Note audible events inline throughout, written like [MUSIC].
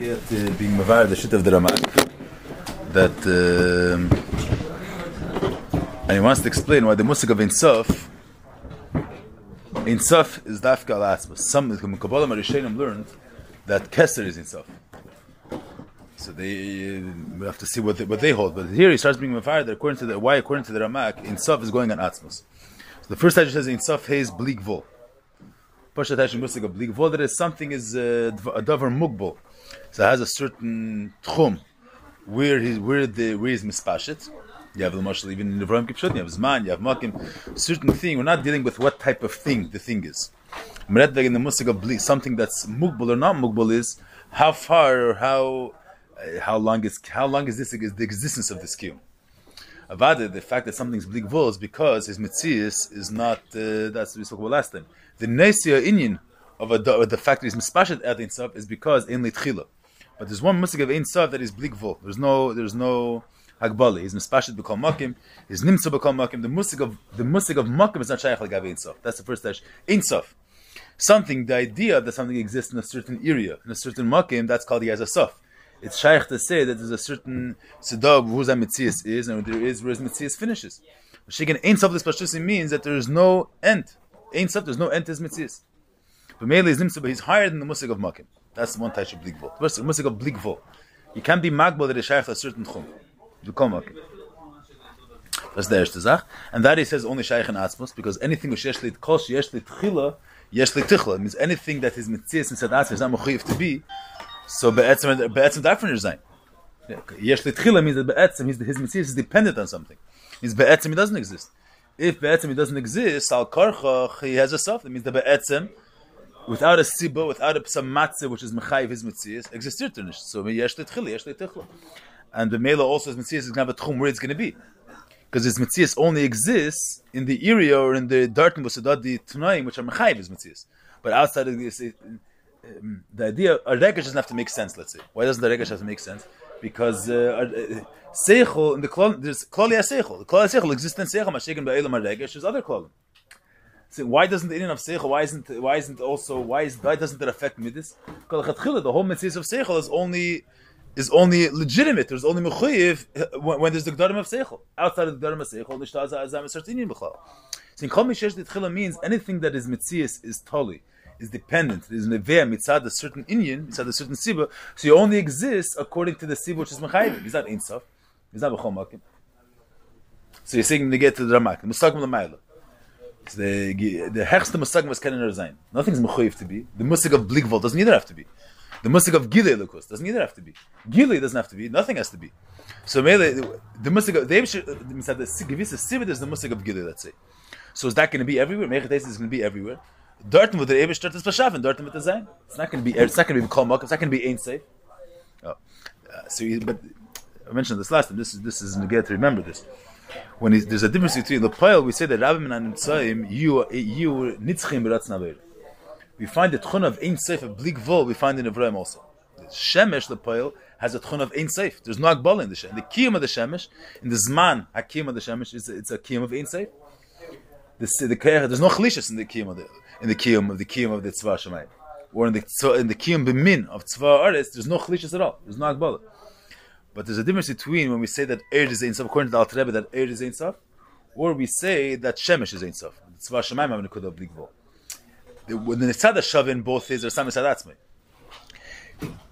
Here to being Mavar, the shit of the Ramak, that um, and he wants to explain why the Musik of Insof, Insof is Dafka al Asmus. Some Kabbalah Marishanim learned that Keser is Insof. So they uh, we have to see what they, what they hold. But here he starts being Mavar that according to the why according to the Ramak, Insof is going on Asmus. So the first Tash says Insof has bleak vol. Pasha Tash Musik of bleak vol that is something is uh, a davar mugbal. So it has a certain tchum where he where the where is mispashit. You have the marshal even in the Avraham Kipshut, you have Zman, you have Makim, certain thing. We're not dealing with what type of thing the thing is. Meredveg in the bli, something that's mugbal or not mugbal is how far or how uh, how long is how long is this is the existence of this kiyum. Avada, the fact that something's bligvul is because his mitzias is not. Uh, that's what we spoke about last time. The nesia inyan of, a, the fact that he's mispashet at Ein Sof is because in litchila. But there's one musik of Ein Sof that is bligvul. There's no. There's no. Hagbali. He's mispashet b'kol makim. He's nimsa b'kol makim. The musik of the musik of makim is not shaykh like Ein Sof. That's the first dash. Ein Sof. Something, the idea that something exists in a certain area, in a certain makim, that's called the sof. It's shaykh to say that there's a certain sidab whose mitzias is, and there is where his mitzias finishes. Shikin Ein Sof this means that there is no end. Ein Sof, there's no end to his mitzias. But mainly is nimsa, but he's higher than the musik of makim. That's one type of bligvol. The musik of bligvol. You can't be magbal that is shaykh to a certain chum. B'kol makim. That's the erste Zach. And that he says only shaykh and atzmos, because anything which yesh lit kosh, yesh lit tchila, yesh lit tichla. means anything that his mitzias inside atzmos is not mechuyev to be, so be'etzem, be'etzem darf nicht sein. Yesh lit tchila means that be'etzem, his, his mitzias is dependent on something. Means be'etzem, he doesn't exist. If be'etzem, he doesn't exist, al karchach, he has a sof. That means the be'etzem, without a siba, without a some which is mechayiv his mitzias, existiert er nicht. So yesh lit tchila, yesh lit tichla. And the mela also his mitzias is going to have a tchum where it's going to be because his mitzias only exists in the area or in the dartin v'sadad the tanaim which are mechayiv his mitzias. But outside of this, um, the idea a regesh doesn't have to make sense. Let's say why doesn't the regesh have to make sense? Because uh, seichel in the klal there's klali seichel. The klali seichel exists in seichel mashikin ba'elam regesh. There's other klalim. So why doesn't the Indian of seichel? Why isn't why isn't also why is why doesn't it affect midis? Because the whole mitzvah of seichel is only is only legitimate. There's only mechuyev when, when there's the gdarim of seichel. Outside of the gdarim of seichel, nishtaza azam esartinian b'chlal. So in kol mishesh ditchila means anything that is mitzias is totally is dependent. Is neveh mitzad a certain inyan, mitzad a certain siba. So you only exist according to the siba which is mechayiv. He's not insaf. He's not b'chol makim. So you're saying get to the ramak. Mustagim l'mayla. The the hechste mustagim was kennen zayin. Nothing's mechuyev to be. The musig of bligvol doesn't either have to be. The musik of Gilei Lukus doesn't either have to be. Gilei doesn't have to be. Nothing has to be. So the, the musik of the Givisa Sivit is the musik of Gilei. Let's say. So is that going to be everywhere? Mechates is going to be everywhere. Dorten with the Eber start is Pashav Dorten the Zayin. It's not going to be. It's not going to be Kol Malk. It's not going to be Ein Sof. Oh. Uh, so, but I mentioned this last time. This is this is negate to remember this. When there's a difference between the pile, we say that Rabbi Menan Nitzayim, you you nitzchim we find the tchun of Ein Seif, a blig vol, we find in Evrahim also. The Shemesh, the Poil, has a tchun of Ein Seif. There's no Akbal in the Shemesh. The Kiyum of the Shemesh, in the Zman, Hakiyum of the Shemesh, is it's a Kiyum of Ein Seif. The, the, there's no Chalishas in the Kiyum of the, in the Kiyum of the Kiyum of the Tzva Shemayim. Or in the, in the Kiyum B'min of Tzva Aretz, there's no Chalishas at all. There's no Akbal. But there's a difference between when we say that Eir is Ein Sof, according to the Alter Rebbe, that Eir is Ein Sof, or we say that Shemesh is Ein Sof. Tzva Shemayim have a Nekudah Blig Vol when the Nitzad Shav in both is or Sam Mitzad Atzmai.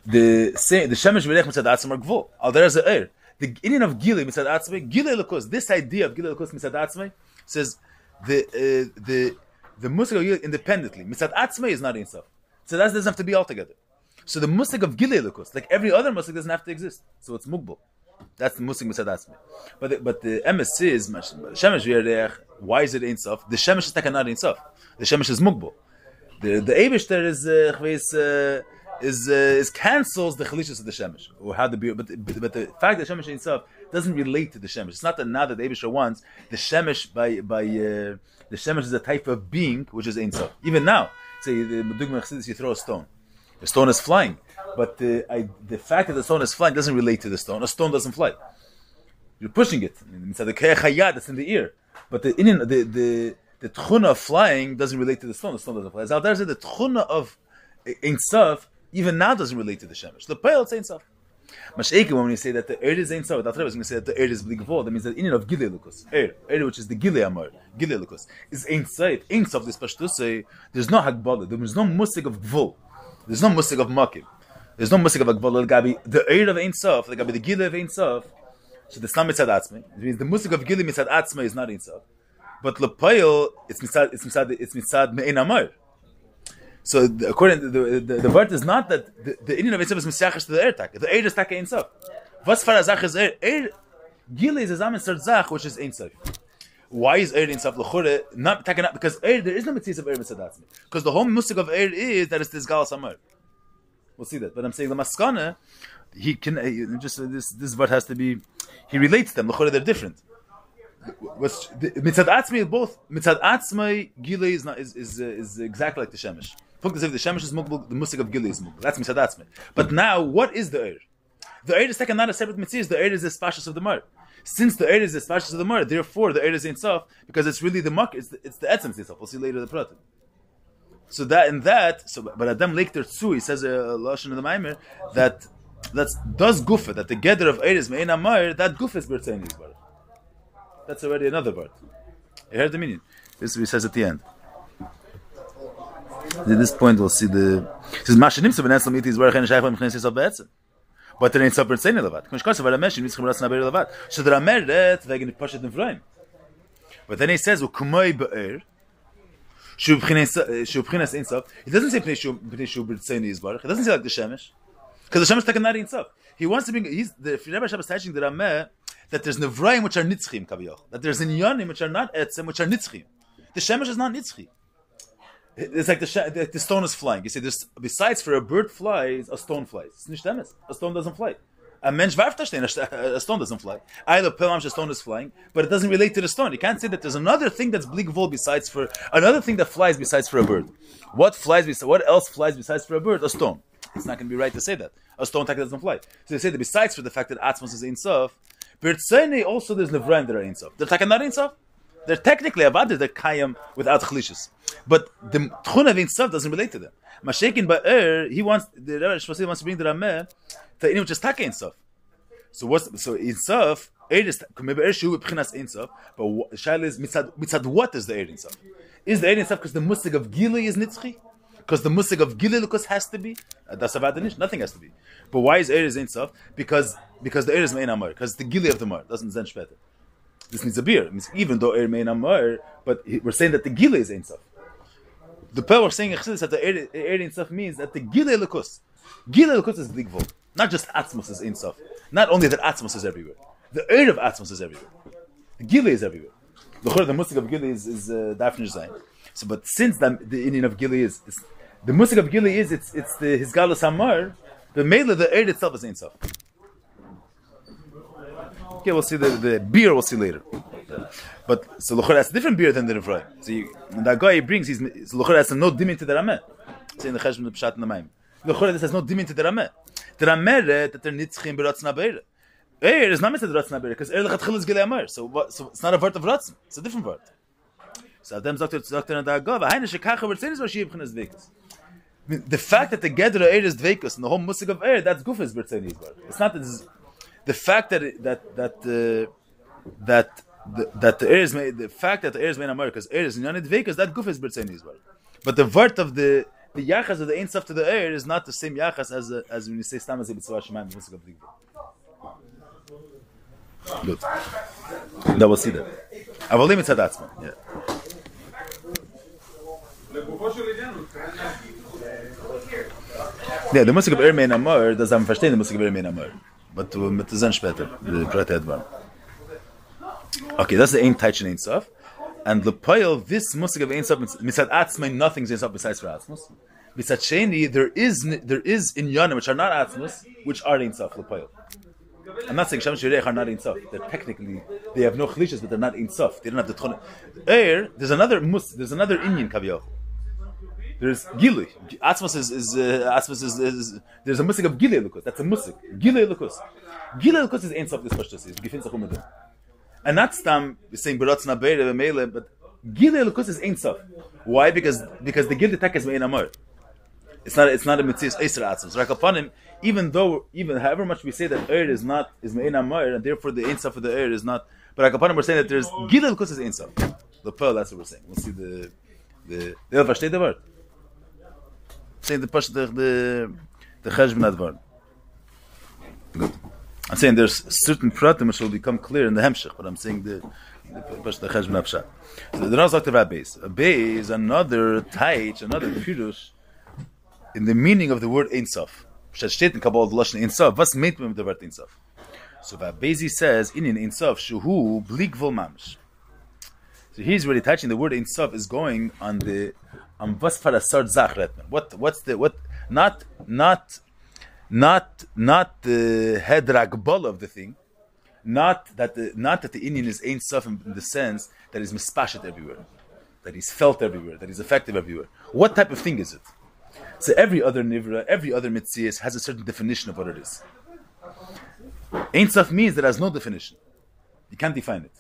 The the Shemesh Berech Mitzad Atzmai are Gvul. Al there is Eir. The Indian of Gilei Mitzad Atzmai, Gilei Lekos, this idea of Gilei Lekos Mitzad Atzmai says the uh, the the Musik Gilei independently. Mitzad Atzmai is not Insaf. So that doesn't have to be all together. So the Musik of Gilei like every other Musik, doesn't have to exist. So it's Mugbal. That's the Musik Mitzad Atzmai. But the, but the MSC is Shemesh. Why is it Insaf? The Shemesh is not Insaf. The Shemesh is Mugbal the the Eibushter is uh, uh, is uh, is cancels the chalishas of the shemesh or how the but but, but the fact that shemesh itself doesn't relate to the shemesh. It's not that now that the Eibushter wants the shemesh by by uh, the shemesh is a type of being which is ein sof. Even now, say the chassidus, you throw a stone, the stone is flying, but the I, the fact that the stone is flying doesn't relate to the stone. A stone doesn't fly. You're pushing it. It's the kayachayad that's in the ear, but the in the the the tchuna of flying doesn't relate to the stone. The stone doesn't fly. As Aldar said, the tchuna of Ein Sof even now doesn't relate to the shemesh. The pale it's Ein Sof. Mashake, when we say that the earth is Ein Sof, that's what I was going to say that the earth is Bligvol. That means that in of Gile Lukus, earth which is the Gile Amar, Gile Lukus, is Ein Sof. Ein Sof, this Pashtus there's no Hagbala, there is no Musik of Gvul, there's no Musik of Makim, there's no Musik of Hagbala, Gabi, the earth of Ein Sof, the Gabi, the Gile of Ein Sof, so the Stam Mitzad Atzmei, it means the Musik of Gile Mitzad Atzmei is not Ein Sof. But Lepayel, it's Mitzad, it's Mitzad, it's Mitzad Me'en Amar. So the, according to the the, the word is not that the, the Indian of itself is misyachish to the air tak. The air is tak ein sof. Was for a zach is air? Air gile is a zamen sort zach which is ein sof. Why is air in sof lechure not taken up because air there is no mitzvah of air mitzadatz because the whole musik of air is that it's this gal samar. We'll see that, but I'm saying the maskana he can he, just this this word has to be he relates them lechure they're different. Was mitzad atzmi both mitzad atzmi gile is not is is, uh, is exactly like the shemesh. If the Shemesh is mukbul, the Musik of Gili is mukbul. That's Misadat But now, what is the Eir? The Eir is taken not a separate mitzvah, the Eir is the spashas of the Mar. Since the Eir is the spashas of the Mar, therefore the is in Sof, because it's really the Mak, it's the, it's the Etzem Sof. We'll see later the Pratim. So that in that, so but Adam Lekter Tzu, he says a uh, Lashon of the Maimer, that that's does gufa, that the gather of is Mein Amar, that gufa is Bertzain Yisbar. That's already another word. You heard the meaning. This is he says at the end. At this point, we'll see the. Says Mashanim so benesel miti is where chen shayfam chnes yisab. But there ain't so pertzain levat. Kmish kosa v'la meshin mitzchem ras naber levat. So the Ramer that wegen pashet in Freim. But then he says ukumoi be'er. Shu b'chines insav. He doesn't say pnei shu b'tzain yisbarach. He doesn't say like the shemesh. Because the shemesh taken not insav. He wants to bring. He's the Rebbe Shabbos teaching the Ramer that there's nevraim which are nitzchim kaviyach. That there's inyanim which are not etzem which are nitzchim. The shemesh is not nitzchi. It's like the, the, the, stone is flying. You see, there's besides for a bird flies, a stone flies. A stone doesn't fly. A mensch warf stehen, a stone doesn't fly. Either pilam, a stone is flying, but it doesn't relate to the stone. You can't say that there's another thing that's bligvol besides for another thing that flies besides for a bird. What flies besides? What else flies besides for a bird? A stone. It's not going to be right to say that a stone that doesn't fly. So they say that besides for the fact that Atzmos is in sof, also there's nevraim that are in sof. They're not in sof. They're technically avad, they're kayam without chalishis. But the tchun of itself doesn't relate to them. Mashekin ba'er, he wants, the Rebbe Shvasil wants to bring the Rameh to in which is taka insof. So what's, so insof, er is, maybe er shu b'chinas insof, but shaila is mitzad, mitzad what is the er insof? Is the er insof because the musig of gili is nitzchi? Because the musig of gili lukus has to be? Uh, that's about the nothing has to be. But why is er is insof? Because, because the er is mein amar, because the gili of the mar, doesn't zen shpeter this needs a beer. It means even though er mein amar, but we're saying that the gile is ein sof. The Peh we're saying that the er, er means that the gile lukus, gile lukus is bligvol. Not just atzmos is ein sof. Not only that atzmos is everywhere. The er of atzmos is everywhere. The gile is everywhere. The the musik of gile is is uh, dafnish zayin. So, but since the, the Indian of gile is, is the musik of gile is it's it's the his galus amar. The mele the er itself is ein sof. Okay, we'll see the, the beer. We'll see later. But so Luchor has a different beer than the Refraim. So you, that guy he brings, he's so has no dimin to the Rameh. Saying the Cheshm the Pshat in the Maim. Luchor this has no dimin to the Rameh. The Rameh that they're nitzchim beratz nabeir. Er is not meant to ratz nabeir because er lechatchil is gilei amar. So it's not a word of ratz. It's a different word. So Adam Dr. Dr. Nadagov, Heine shekacha v'rtzenis v'shiyib chines vekas. The fact that the Gedra Eir is Dvekus and the whole Musik of Eir, that's Gufas Bertzeni It's not that is, the fact that it, that that uh, that the, that the air is made, the fact that the air is made in America, air is Yanid Vekas, that guf is Bertzeni as well. But the word of the the yachas of the ein stuff to the air is not the same yachas as uh, as when you say stam as b'tzvah shemayim b'musik of the Good. That will see that. Avolim it's hadatzman. Yeah. Yeah, the Musik of Er Mein Amor does am verstehen the Musik of Er Mein Amor. Uh, mit the später, the Prat Edvar. Okay, that's the Ein Taichin Ein Sof. And the Poil, this Musik of Ein Sof, Mitzad Atzmai, nothing's Ein Sof besides for Atzmus. Mitzad Sheni, there is, there is in which are not Atzmus, which are Ein Sof, the Poil. I'm not saying Sham Shirech are not Ein Sof. They're technically, they have no Chalishas, but they're not Ein Sof. They don't have the Tchon. Er, there's another Mus, there's another Inyan Kaviyach. There's Gili. Atzmas is, is, uh, Atzmas is, is, there's a musik of Gili Lukus. That's a musik. Gili Lukus. Gili Lukus is Sof this Pashtus. It's Gefin Sachum Adam. And that's Tam, saying Beratz Nabeire, Bemele, but Gili Lukus is Ein Sof. Why? Because, because the Gili Tek is Mein Amar. It's not. It's not a mitzvah. Eiser upon him, even though, even however much we say that er is not is me'in amar, and therefore the ein for the er is not. But him, we're saying that there's gilel because it's ein The pearl. That's what we're saying. We'll see the the. the versteht the the the the the cheshbon advar. Good. I'm saying there's certain pratim which will become clear in the hemshech, but I'm saying the the the cheshbon apshat. So the Raz talked about. A base is another taich, another pirush in the meaning of the word Ein Sof. Shet steht in Kabbalah the Lashon Ein Sof. Was meint man mit der Ein Sof? So says in Ein Sof shuhu blik vol. So he's really touching the word Ein Sof is going on the on was for a sort zach What what's the what not not not not uh, the hedragbal of the thing. Not that the not that the Indian is Ein Sof in, the sense that is mispashet everywhere, that he's felt everywhere, that he's effective everywhere. What type of thing is it? So every other nivra, every other mitzias has a certain definition of what it is. Ein Sof means that has no definition. You can't define it.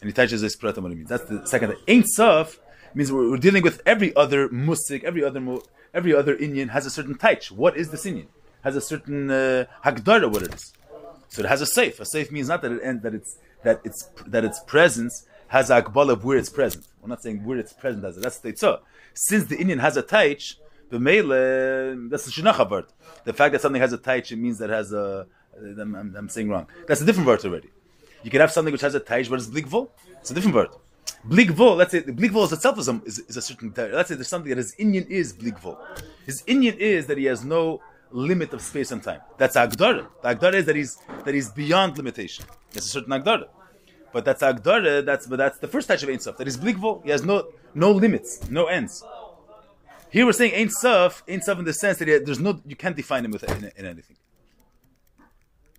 And he touches this pratam what means. That's the second. Ein Sof means we're, we're, dealing with every other musik, every other every other Indian has a certain taich. What is this Indian? Has a certain uh, hagdara what it is. So it has a safe. A safe means not that it that it's that it's that its presence has a akbal of where it's present. We're not saying where it's present as it. That's the tzah. Since the Indian has a taich, the mele that's the shinacha word. The fact that something has a taich it means that it has a. I'm, I'm, I'm, saying wrong. That's a different word already. You can have something which has a taich, but it's blikvul. It's a different word. Blikvul, let's say blikvul is itself is a, is, is a certain. Let's say there's something that his Indian is blikvul. His Indian is that he has no limit of space and time. That's agdara. The agdara is that he's that he's beyond limitation. There's a certain agdara. But that's agdara. That's but that's the first touch of Ein Sof. That is blikvul. He has no no limits, no ends. Here we're saying Ein Sof, Ein Sof in the sense that there's no, you can't define him with in, in anything.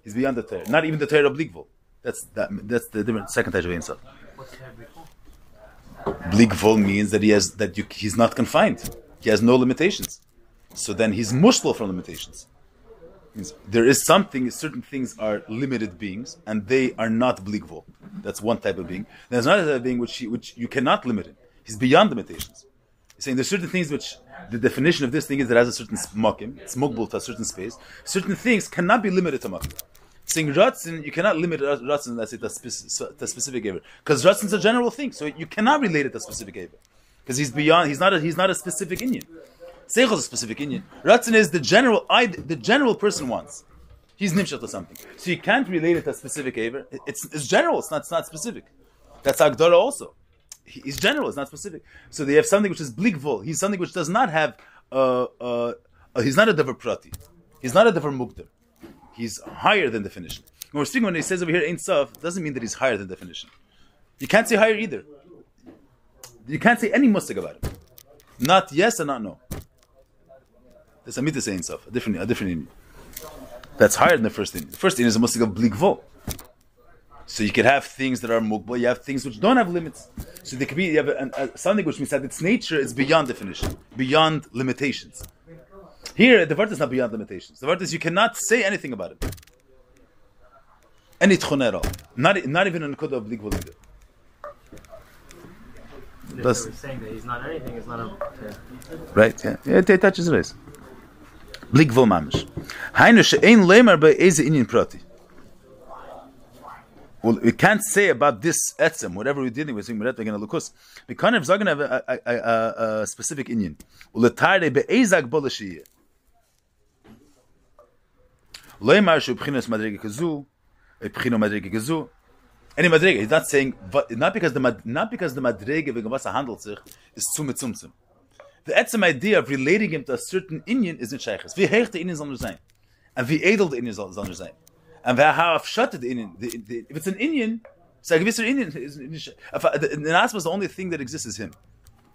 He's beyond the Torah, not even the Torah of Blikvul. That's that, that's the different second type of Ein Sof. Blikvul means that he has that you, he's not confined. He has no limitations. So then he's mushful from limitations. There is something, certain things are limited beings, and they are not blikvul. That's one type of being. There's another type of being which, he, which you cannot limit him. He's beyond limitations. He's saying there's certain things which the definition of this thing is that has a certain smokim, it's mugbul to a certain space. Certain things cannot be limited to makim. Saying ratzin, you cannot limit ratzin, let's say, to, to specific aver. Because ratzin is a general thing, so you cannot relate it to a specific aver. Because he's beyond, he's not a, he's not a specific Indian. Seichel is a specific Indian. Ratzin is the general, I, the general person wants. He's nimshach to something. So you can't relate it to a specific aver. It's, it's general, it's not, it's not specific. That's Agdara also he's general, it's not specific. So they have something which is blikvul. He's something which does not have, uh, uh, uh, he's not a dever prati. He's not a dever mukder. He's higher than definition. When we're speaking, when he says over here, ein sof, doesn't mean that he's higher than definition. You can't say higher either. You can't say any mustig about him. Not yes and not no. That's a mitzvah saying saf, a different, a different That's higher than the first thing. The first thing is a mustig of blikvul. So you could have things that are mukbal, you have things which don't have limits. So there could be you have a, something which means that its nature is beyond definition, beyond limitations. Here, the word is not beyond limitations. The word is you cannot say anything about it. Any tchon at all. Not, not even an kodah of legal either. That's saying that he's not anything, he's not a. Right, yeah. Yeah, it touches race. Blik vol mamish. Heine she'ein lemer bei eze inyan prati well, we can't say about this etzem, whatever we're dealing with, saying Meret again Lukus. We can't have Zagan have a, a, a, a, specific Indian. Uletare be'ezak bolashiyah. Lo yemar shu b'chinos madrege kazu, b'chino madrege kazu. Any madrege, he's not saying, not because the, not because the madrege wegen was er handelt sich, is zu mit zumzum. The etzem idea of relating him to a certain Indian is in Sheiches. Wie hecht Indian soll er sein? And wie edel Indian soll er sein? and wer half shut Indian. The, if it's an Indian, it's like if it's an Indian, the Nasma is the only thing that exists is him.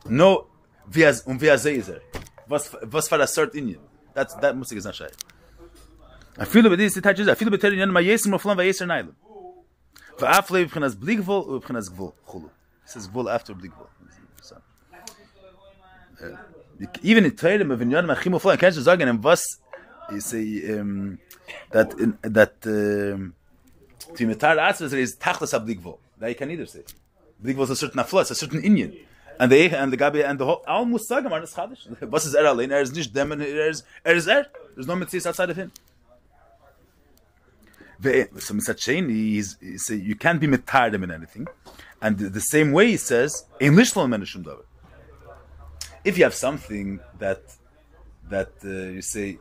No, wie um wer is er? Was was for a cert Indian? That's that musik is not a fille mit dis tatches a fille mit telen ma yesen ma flan va yesen nail va afle bin khnas bligvol u khnas gvol khulu es is gvol after bligvol even it tell him if you're not him for can you say and was you say um that in that um metal as is is tachtas abligvo that you can either say. Bligvo is a certain flaw a certain indian. And they and the gabi and the whole all musagam are not khadish was is er alone er is nicht dem er is er is er. There's no mitzis outside of him. So Mitzat Shein, he's, he say you can't be mitardim in anything, and the, the same way he says in lishlam menishum davar. If you have something that that uh, you say,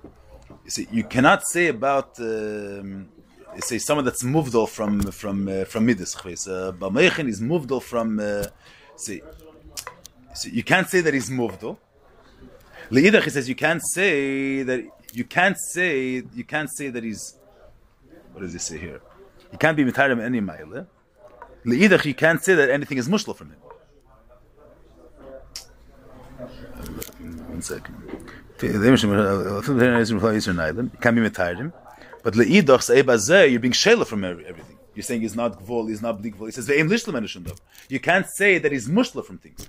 you say you cannot say about. Um, you say someone that's moved off from from uh, from midas. Uh, Bamechin is moved off from. Uh, say, so you can't say that he's moved off. Leidach, he says you can't say that you can't say you can't say that he's. What does he say here? He can't be mitarim any mile. Leidach, you can't say that anything is mushla from him. One second. You can't be mitarim, but leidach say you're being shela from everything. You're saying he's not gvol, he's not blik gvol. He says ve'em lishla menishum dav. You can't say that he's mushla from things.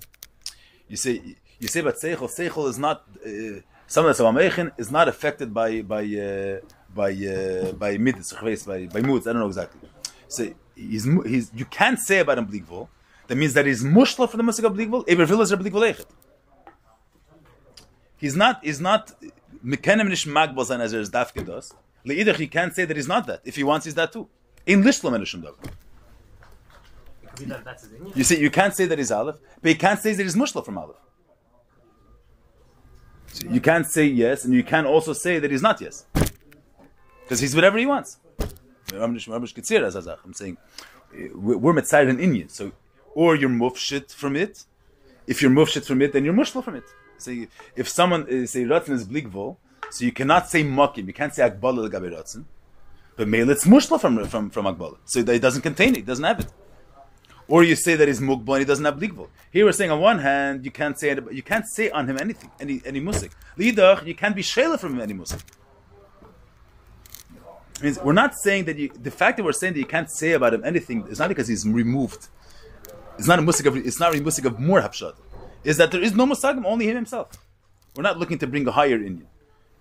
You say you say but seichel seichel is not uh, that's a mamechin is not affected by by uh, by uh, by midas by by moods. I don't know exactly. So he's he's you can't say about him blikvol. That means that he's mushla for the musik of blikvol. Eber vil is blikvol echet. He's not he's not mekenem nish magbal zayin as er is dafke does. Leidach he can't say that he's not that. If he wants, he's that too. In lishlam enishum davar. You see, you can't say that he's Aleph, but you can't say that he's Mushla from Aleph. You can't say yes, and you can also say that he's not yes. Because he's whatever he wants. I'm saying, eh, we're mitzayed in Indian, so or you're mufshit from it. If you're mufshit from it, then you're mushla from it. So if someone uh, say Ratzin is blikvo, so you cannot say makim, you can't say akbala legabe Ratzin, but mail it's mushla from from from akbala, so it doesn't contain it, it doesn't have it. Or you say that he's mugbal and he doesn't have blikvul. Here we're saying on one hand you can't say you can't say on him anything, any any musik. Lidach, you can't be shayla from him any musik. Means we're not saying that you. The fact that we're saying that you can't say about him anything is not because he's removed. It's not a musik of. It's not a musik of more hapshad. Is that there is no musagim, only him himself. We're not looking to bring a higher Indian.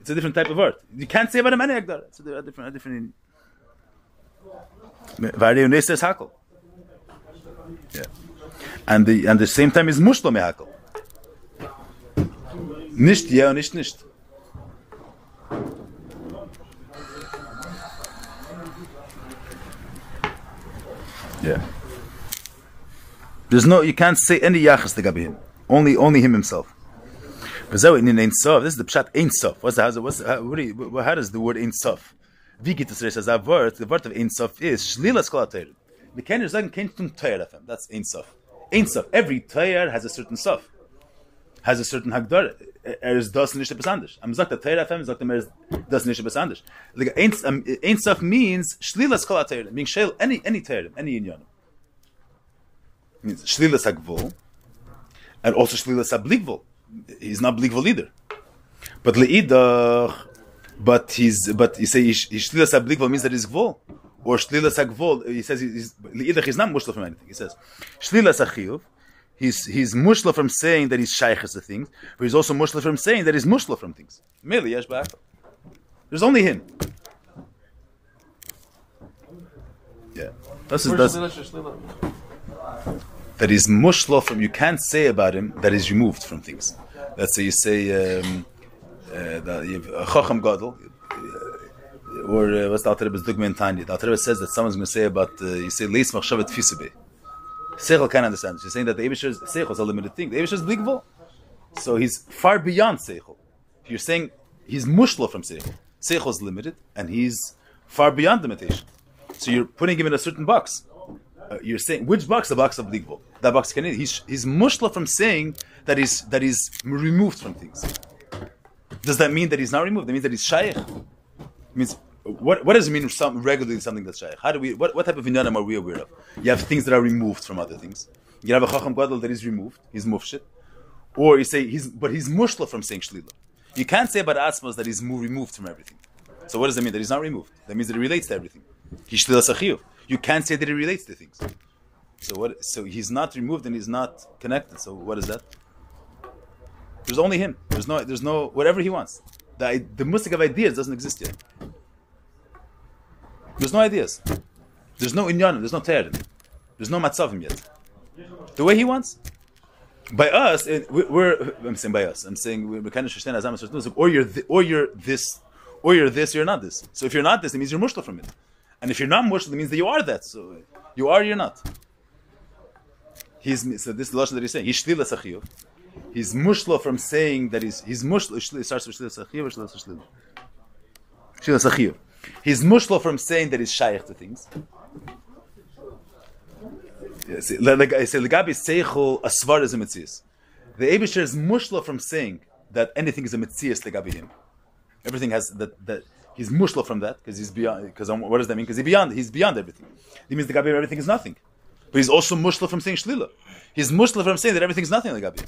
It's a different type of art. You can't say about him any agdar. It's a di- a different, a different Indian. Uneses hakel. Yeah. And the and the same time is mushlo mehakel. Nicht nicht nicht. Yeah. There's no you can't say any yachas to him. Only only him himself. This is the pshat Ein Sof. What's the, what's the, how, what do how does the word Ein Sof? Es recht as word? The word of Ein Sof is Shlilas Kol HaTeir. Wir können sagen, kein zum Teir him. That's Ein Sof. Ein Sof. Every Teir has a certain Sof. Has a certain Hagdar. Er ist das nicht anderes. Am sagt der Teir FM, sagt er ist das nicht anderes. Like, Ein, um, Ein Sof means Shlilas Kol HaTeir. Meaning shel any, any Teir, any Inyan. Means Shlilas HaGvul. And also Shlilas HaBlikvul. He's not Blikvul either. But Leidach, but he's but you say shlilas hablikvol means that he's gvol, or shlilas hagvol. He says leidach is not mushla from anything. He says shlilas achiyuv. He's he's mushla from saying that he's shaykhs to things, but he's also mushla from saying that he's mushla from things. Merely yesh. There's only him. Yeah, this is that's, that he's mushla from. You can't say about him that he's removed from things. Let's say you say. Um, uh, that a chacham gadol, uh, or uh, what's the Alter Rebbe's in Tanya? The Alter says that someone's going to say about uh, you say leis machshavet. Seichel can't understand. She's saying that the Eivisher's seichel is a limited thing. The Eivisher's blikvol, so he's far beyond seichel. You're saying he's mushla from seichel. Seichel is limited, and he's far beyond limitation. So you're putting him in a certain box. Uh, you're saying which box? The box of blikvol. That box can he's he's mushla from saying that he's that he's removed from things. Does that mean that he's not removed? That means that he's shaykh. means what? What does it mean? Some regularly something that's shaykh. How do we? What, what type of inyanim are we aware of? You have things that are removed from other things. You have a chacham gadol that is removed. He's mufshit, or you say he's but he's mushla from saying shlila. You can't say about asmas that he's removed from everything. So what does that mean? That he's not removed. That means that relates to everything. He's shlila sachiyuv. You can't say that he relates to things. So what? So he's not removed and he's not connected. So what is that? There's only him. There's no. There's no whatever he wants. The the of ideas doesn't exist yet. There's no ideas. There's no inyanim. There's no terim. There's no matzavim yet. The way he wants. by us, it, we- we're. I'm saying by us. I'm saying we, we kind of as I'm or you're th- or you're this, or you're this, or you're not this. So if you're not this, it means you're mushla from it. And if you're not mushla, it means that you are that. So you are, you're not. He's so this lashon that he's saying. He's shlila sachiyuv. He's mushla from saying that he's he's mushla. It starts with shlila sachiyuv shlila sachiyuv. Shlila sachiyuv. He's mushla from saying that he's shaykh to things. I say, legabi seichel a. The Abisher is mushla from saying that anything is a mitzias legabi him. Everything has that that he's mushla from that because he's beyond. Because what does that mean? Because he's beyond. He's beyond everything. It means the gabi everything is nothing. But he's also mushla from saying shlila. He's mushla from saying that everything is nothing legabi. him.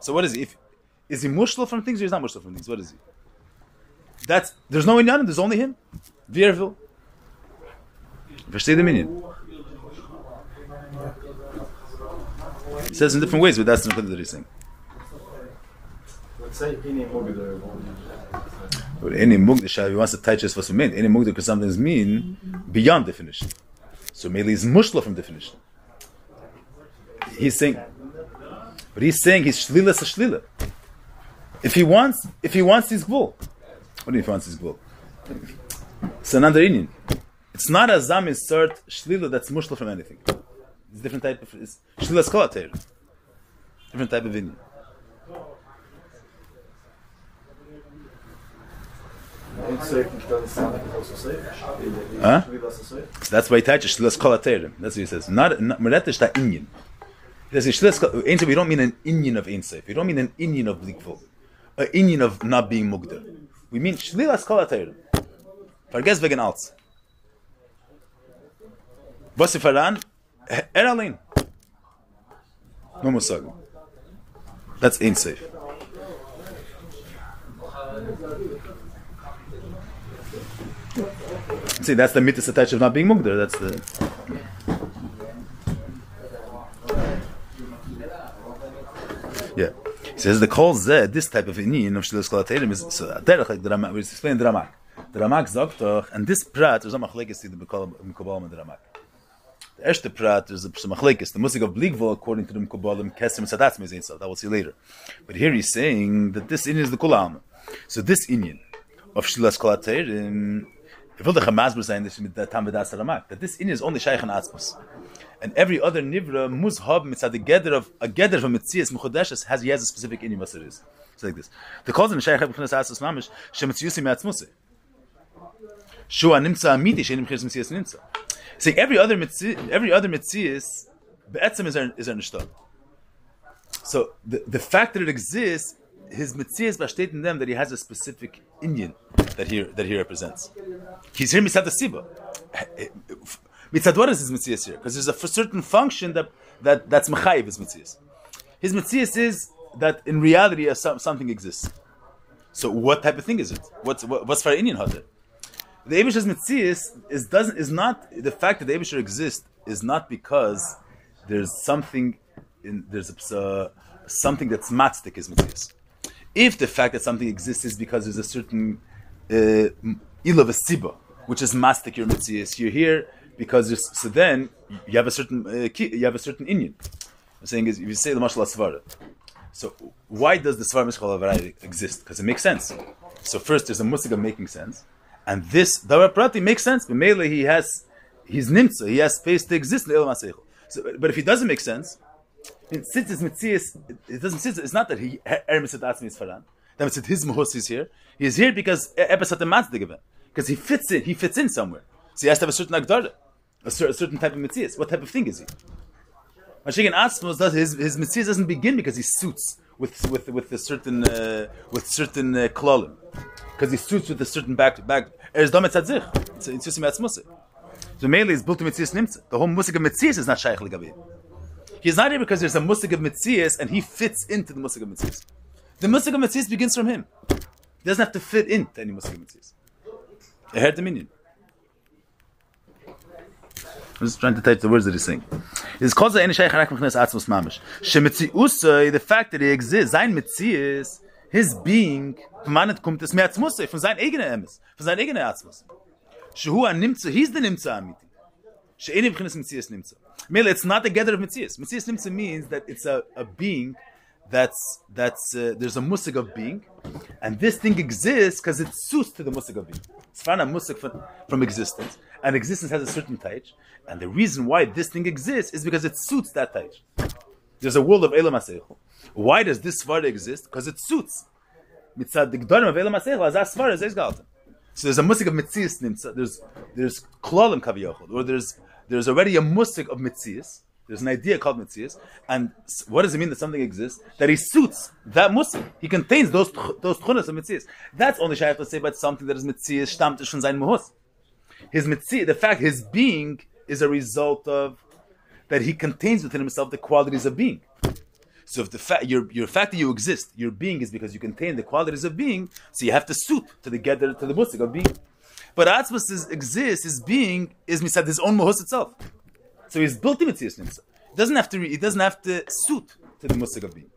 So what is he? If, is he mushla from things or is not mushla from things? What is he? That's there's no inyan. There's only him. Vierville. Versteh the meaning. He says in different ways, but that's not what he's saying. Let's say Ini Mugder. But any mugdasha, he wants to touch us what's meant. Any mugda because something's mean beyond definition. So maybe he's mushla from definition. He's saying, but he's saying he's shlila sa shlila. If he wants, if he wants his gvul, what do you mean if he wants his gvul? It's another Indian. It's not a zam insert shlila that's mushla from anything. It's a different type of it's shlila skolater. Different type of Indian. Huh? That's why he touches shlilas kol aterim. That's what he says. Not meretish ta inyan. He says shlilas We don't mean an inyan of ein sof. We don't mean an inyan of blikvul. An inyan of not being mugdar. We mean shlilas kol aterim. Vergesst wegen alts. Was sie? Er allein. That's sof. See, that's the mitzvah attached of not being mugdar. That's the. He says the kol zeh, this type of inyan of shlilas kol ateirim is so derech like the Ramak. We explain the Ramak. The Ramak sagt doch, and this prat there's a machlekes in the Mekubalim and the Ramak. The erste prat there's a machlekes. The music of bligvol according to the Mekubalim kesem sadatz mezein so that we'll see later. But here he's saying that this inyan is the kulam. So this inyan of shlilas kol Doch ein Masber sein, das mit der Tam Ramak, that this in is only Shaykh and Atzmos. And every other Nivra must have mitzad the gather of a gather from Mitzias Mechudeshes has he has a specific in what it is. It's like this. The cause in Shaykh B'chinas Atzmos Mamish Shemitziusi Me'atzmose. Shua Nimtza Amidi Shein B'chinas Mitzias Nimtza. Saying every other Mitzias, every other Mitzias Be'etzem is er, is er nishtab. So the, the fact that it exists, his Mitzias besteht in them that he has a specific Indian that he that he represents. He's here mitzad siba. Mitzad what is his mitzias here? Because there's a certain function that that that's mechayiv his mitzias. His mitzias is that in reality a, something exists. So what type of thing is it? What's what, what's for Indian hadar? The Abish's mitzias is doesn't is not the fact that the Abishar exists is not because there's something in there's a, uh, something that's matzdik is mitzias. If the fact that something exists is because there's a certain uh, ilav siba, which is mastic your mitzias. You're here because there's, so then you have a certain uh, you have a certain inyan. I'm saying is if you say the mashal svara. So why does the svara mishchal exist? Because it makes sense. So first there's a musig of making sense, and this davar prati makes sense. But mainly he has he's nimtza. He has space to exist in ilam So, but if he doesn't make sense, since it's mitzias, it- doesn't. Since it's not that he ermis at atzmi is faran. That means his mahus is here. He's here because matzdik event. Because he fits in. He fits in somewhere. So he has to have a certain agdara, a, cer- a certain type of mitzias. What type of thing is he? Mashiach Atzmos does his his mitzias doesn't begin because he suits with with with a certain uh, with certain uh, klolim. Because he suits with a certain back back. It's it's just. So mainly it's built to mitzias nimtza. The whole musik of mitzias is not shaykh legabi. He's not here because there's a musik of mitzias and he fits into the musik of mitzias. The musik of mitzias begins from him. He doesn't have to fit into any musik of mitzias. I heard the minion. I'm just trying to type the words that he's saying. It's called the Shaykh Harak Mechnes Atzmos Mamish. Shemitziusay, the fact that he exists, sein Mitzias, his being, es kommt es mehr Atzmusay, von sein Emes, von sein eigener. Shehu an he's the Nimtza Amiti. She'eni B'chinas Mitzias Nimtza. Mele, it's not the gather of Mitzias. Mitzias Nimtza means that it's a, a being that's that's uh, there's a musik of being, and this thing exists because it suits to the musik of being. It's found a musik from, from existence, and existence has a certain taich, and the reason why this thing exists is because it suits that taich. There's a world of Elam. Why does this svara exist? Because it suits. Mitzad the Gdorim of Elam HaSeichel, as svara is. So there's a musik of mitzias nimtza. There's there's klolim kaviyachol, or there's there's already a musik of mitzias. There's an idea called mitzias, and what does it mean that something exists? That he suits that musik. He contains those those of mitzias. That's only shaykh to say about something that is mitzias stammt schon sein muhus. His mitzias, the fact his being is a result of that he contains within himself the qualities of being. So if the fact your your fact that you exist, your being is because you contain the qualities of being, so you have to suit to the gather to the musik of being. But Atzmas is, exists, his being is misad his own mohus itself. So he's built in Mitzias Nimsa. He doesn't have to re, he doesn't have to suit to the musik of being.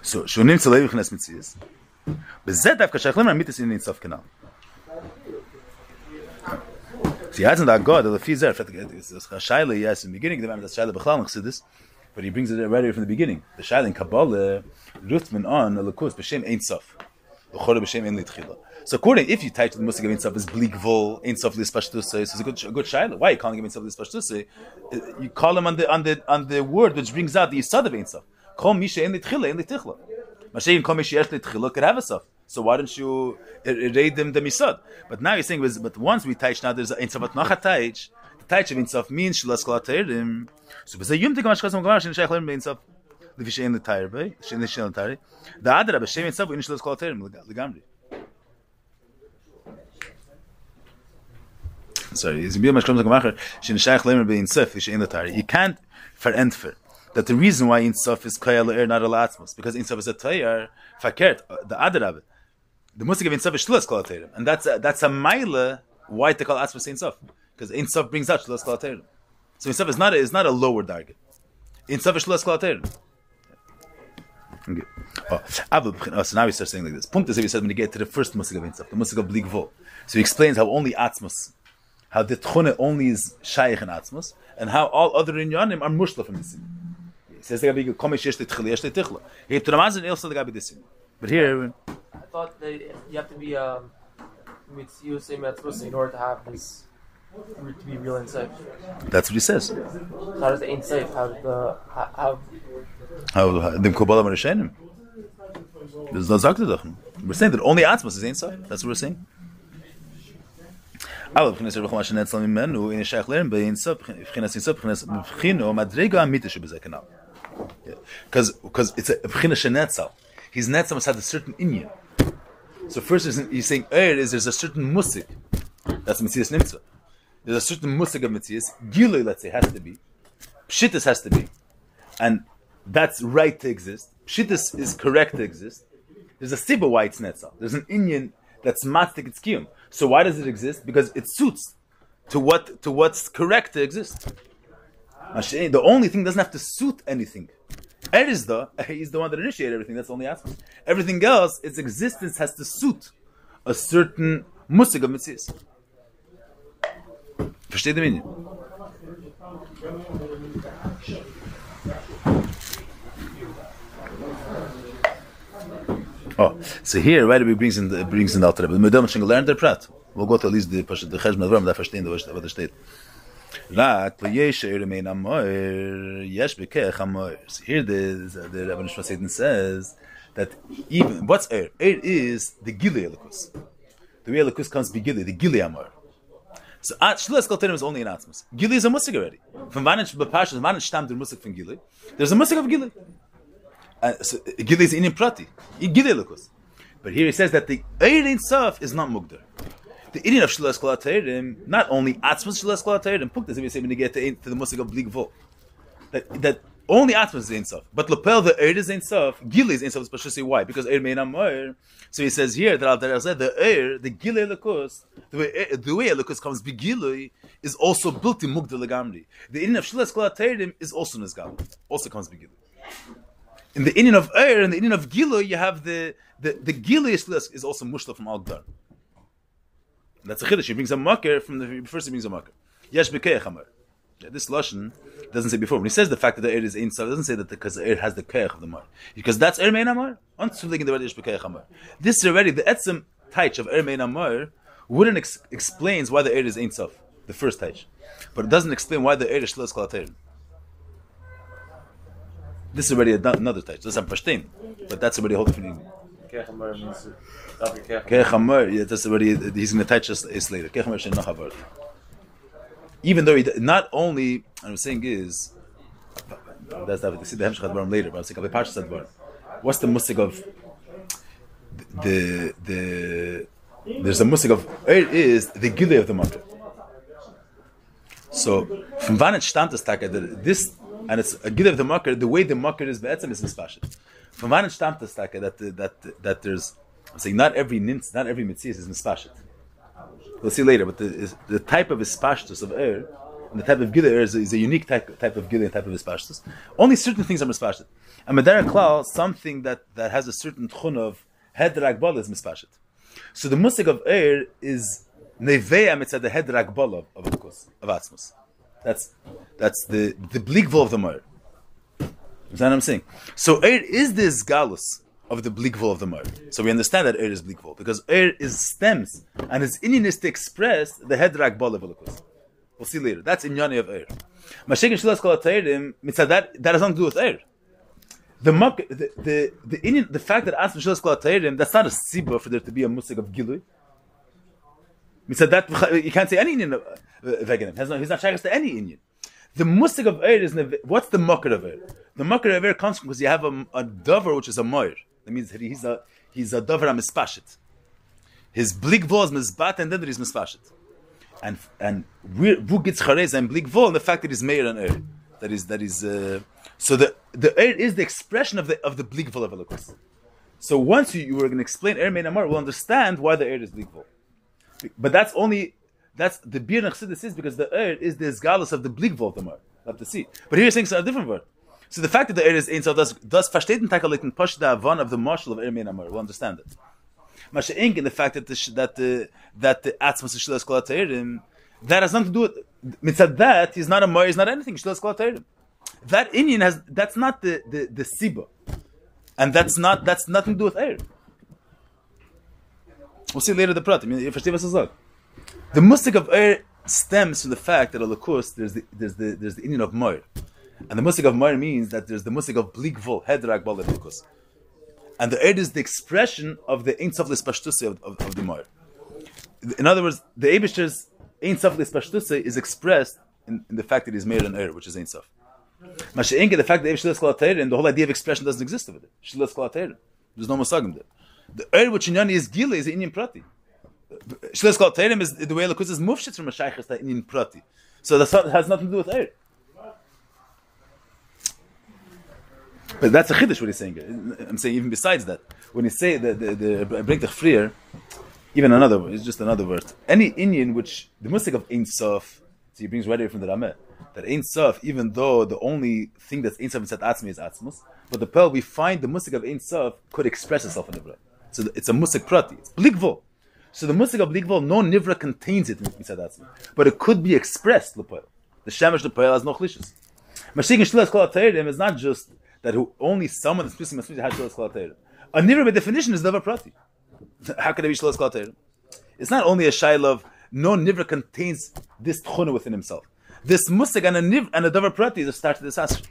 So shunim tzalei v'chnes Mitzias. Bezet dafka shaychlim ramitis in Nitzaf Kanal. Sie hat da God, the fees there, shaila, yes, in the beginning, the man that's shaila b'chlam chassidus, but he brings it already from the beginning. The shaila in Kabbalah, Ruthman on, a lakus, b'shem ein sof. L'chora b'shem ein litchila. So according, if you type to the of ein sof is bleak vol, ein sof lispashtusay, so it's a good, a good shaila. Why you calling him ein sof lispashtusay? You call him on the, on the, on the word which brings out the yisad of ein sof. Kol misha ein litchila, ein litichla. Mashiach kol misha yesh litchila could a. So why don't you er, read them the misad? But now you're saying, but once we teach now there's a insav at nacha teich. The teich of insav means shlas kol ateirim. So b'zeh yum tikam ashkas mgamar shen shayach lerim beinsav. Levi shein l'tayr bei, shein l'shen l'tayr. The adra b'shem insav u'in shlas kol ateirim legamri. Sorry, it's is biyam ashkas mgamar shen shayach lerim beinsav shein l'tayr. You can't verentfer that the reason why insaf is kaya le'er not a latzmos because insaf is a tayar fakert the it. The musik of Insof is Shluas Kol. And that's a, that's a mile why to call Atzmas Insof. Because Insof brings out Shluas Kol HaTeirim. So Insof is not a, is not a lower target. Insof is Shluas Kol HaTeirim. Okay. Oh, oh, so now we start saying like this. Punkt is if says when you get to the first musik of Insof, the musik of Blig Vo. So he explains how only Atzmas, how the Tchune only is Shaykh in Atzmas, and how all other Inyanim are Mushla from the sin. He says, "Gabi komish yesh tichla, yesh tichla." He hebt Ramazan ilsa the Gabi this. But here, I thought that you have to be um, mitzius same atzmus in order to have this to be real and safe. that's what he says. So how does the ain't safe? How does the how, how How dem Kabbalah Marishenim? There's no Zakta doch. We're saying that only Atzmas is inside. That's what we're saying. אבל מבחינת רבי חומה שנצל ממנו, הנה שייך להם באינסוף, מבחינת אינסוף, מבחינת מבחינו, מדרגה האמיתית שבזה כנ"ל. because because it's a b'china shenetzal. His netzal must have a certain inyan. So first he's saying er is there's a certain musik. That's mitzias nimtza. There's a certain musik of mitzias. Gilui, let's say, has to be. pshitas has to be, and that's right to exist. Pshitas is correct to exist. There's a sibba why it's netzal. There's an inyan that's matzik it's kiyum. So why does it exist? Because it suits to what to what's correct to exist. The only thing doesn't have to suit anything. Er the [LAUGHS] he's the one that initiated everything. That's the only aspect. Everything else, its existence has to suit a certain musik of mitzvahs. Versteht ihr mich? Oh, so here, right, he brings in the, brings in the Alter Rebbe. The Medem Shingle learned their prat. We'll go to at least the Pashat, the Cheshma Avram, that verstehen, what what steht. Rak, lo yesh er mein amoir, yesh bekech amoir. So here the, the Rebbe Nishma says that even, what's er? Er is the Gili Elikus. The way Elikus comes be Gili, the Gili Amor. So at Shluas Kol Terim is only in Atzmus. Gili is a musik already. From Vanich Bapashas, Vanich stammt der musik from Gili. There's a musik of Gili. Uh, so, Gili is in Prati. Gili Elikus. But here he says that the Eir Ein Sof is not Mugdar. The Indian of Shilas Kol HaTeirim, not only Atzmus Shluas Kol HaTeirim, Puk, as we say when you get to, to the musik of Blig Vo. That, that only Atzmas is Ein Sof. But Lapel, the Eir is Ein Sof. Gili is Ein Sof, especially why? Because Eir Mein Amor. So he says here that Al said the Eir, the Gili Elikus, the way, the way Elikus comes Begilui, is also built in Mugdar Legamri. The Indian of Shilas Kol HaTeirim is also Nizgal. Also comes Begilui. In the Indian of Er and the Indian of Gilu, you have the the the Gilu is, also mushla from That's a chiddush. He brings a makir from the first. He brings a makir. Yesh b'keich amar. This lashon doesn't say before. When he says the fact that the air is sof, it doesn't say that because the air has the keich of the mar, because that's er mein amar. Bekeich. This is already the etzem taich of er mein amar wouldn't ex- explains why the air is ein sof, the first taich, but it doesn't explain why the air is shlos kalaterim. This is already another taich. This I'm verstehen, but that's already a whole different. meaning. Amar, yeah, that's already he's going to touch us is later. Keich amar shen nachavar. Even though he not only, what I'm saying is, that's that we see the hemshach advarim later. But I'm saying parshas advarim. What's the musik of the the there's a musik of it is the gilei of the market. So from wann it stammt taka this and it's a gilei of the market. The way the market is be'etzem is mispashit. From wann it stammt taka that that that there's I'm saying not every nintz, not every mitzvah is mispashit. We'll see later, but the, is, the type of ispashtus of air and the type of gilei er is, is a unique type type of gilei and type of ispashtus. Only certain things are mispashit. And medera klal, something that, that has a certain tchun of head ragbal is mispashit. So the musik of air is nevea mitzad the head ragbal of of Elikos, of. That's that's the the bligvul of the mar. You understand what I'm saying? So air is this galus of the bligvul of the mar. So we understand that air is bligvul because air is stems and its inyan is to express the head ragbal of Elikos. We'll see later. That's inyani of air. Mashik and shilas kol atayrim that that has nothing to do with air. The mak, the the the, the fact that as shilas kol atayrim that's not a siba for there to be a musik of gilui. Mitzad that you can't say any Indian uh, vegan. Has no, he's not shaykes to any Indian. The musik of air is what's the makar of air? The makar of air comes because you have a, a dover which is a moir. That means he's a he's a dover mispashit. His blik vol is misbat and then there is misfashit. And and who gets charez and blik vol and the fact that he's meir and air. That is that is uh, so the the air is the expression of the of the blik vol of Elokus. So once you, you were going to explain air mein amar, we'll understand why the air is blik vol. But that's only that's the beer Chassidus is because the air is the esgalus of the blik vol of the mar. Have to see. But here you're saying a different word. So the fact that the air is ein so does does verstehen takelik push the avon of the marshal of air mein amar. We'll understand it. Masha ink in the fact that the that the that the atzmas shlos kol ateirim that has nothing to do with mitzad that he's not a mar he's not anything shlos kol ateirim. That Indian has that's not the the the siba, and that's not that's nothing to do with air. We'll see later the prat. I mean, you was er sagt. The musik of air stems from the fact that a lakus there's the there's the there's the Indian of mar, and the musik of mar means that there's the musik of blikvul hedrag bal lakus. And the air is the expression of the Ein Soflis Pashtusi of, of, of the Moir. In other words, the Abishter's Ein Soflis Pashtusi is expressed in, in the fact that he's made an air, which is Ein Sof. Masha'inke, the fact that Abish Shlilas and the whole idea of expression doesn't exist there. Shlilas Kol There's no Mosagim there. The air which in Yoni is Gila is Indian Prati. Shlilas Kol is the way Lakus is Mufshitz from Mashayach is Indian Prati. So that has nothing to do with air. But that's a chiddush what he's saying. I'm saying even besides that, when you say the the, the break the freer, even another it's just another word. Any Indian which the musik of Ein Sof, so he brings right away from the Rameh, that Ein Sof, even though the only thing that's Ein Sof inside Atzmi is Atzmus, but the pearl we find the musik of Ein Sof could express itself in the Bra. So it's a musik prati, it's blikvol. So the musik of blikvol, no nivra contains it inside Atzmi, but it could be expressed the pearl. The shemesh the pearl has no chlishus. Mashiach Shlilas Kol is not just that who only someone that's missing must has Shlilas Kol HaTeirim. A nivra by definition is never prati. [LAUGHS] How could it be Shlilas Kol It's not only a shail of no nivra contains this tchuna within himself. This musig and a niv and a davar prati is a start to this asr.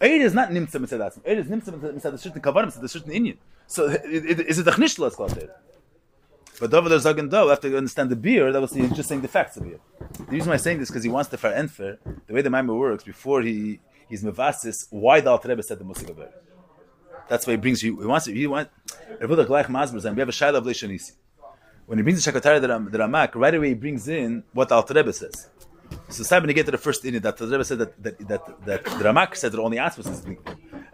Eid is not nimtza mitzad atzim. Eid is nimtza mitzad a certain kavarim, mitzad a certain. So is it a chnish Shlilas Kol HaTeirim? But David there's Zagan Do, after you understand the beer, that was he's just saying the facts of beer. The reason why I'm saying this because he wants to far enfer, the way the Maimah works, before he he's mevasis, why the Alter Rebbe said the Musik of That's why he brings you, he wants, he wants, we have a Shaila of Leishanisi. When he brings the Shakatari the, the Ramak, right away he brings in what the Alter Rebbe says. So Simon, to get to the first in that the Rebbe said that, that, that, that the Ramak said that only Atzmas is big.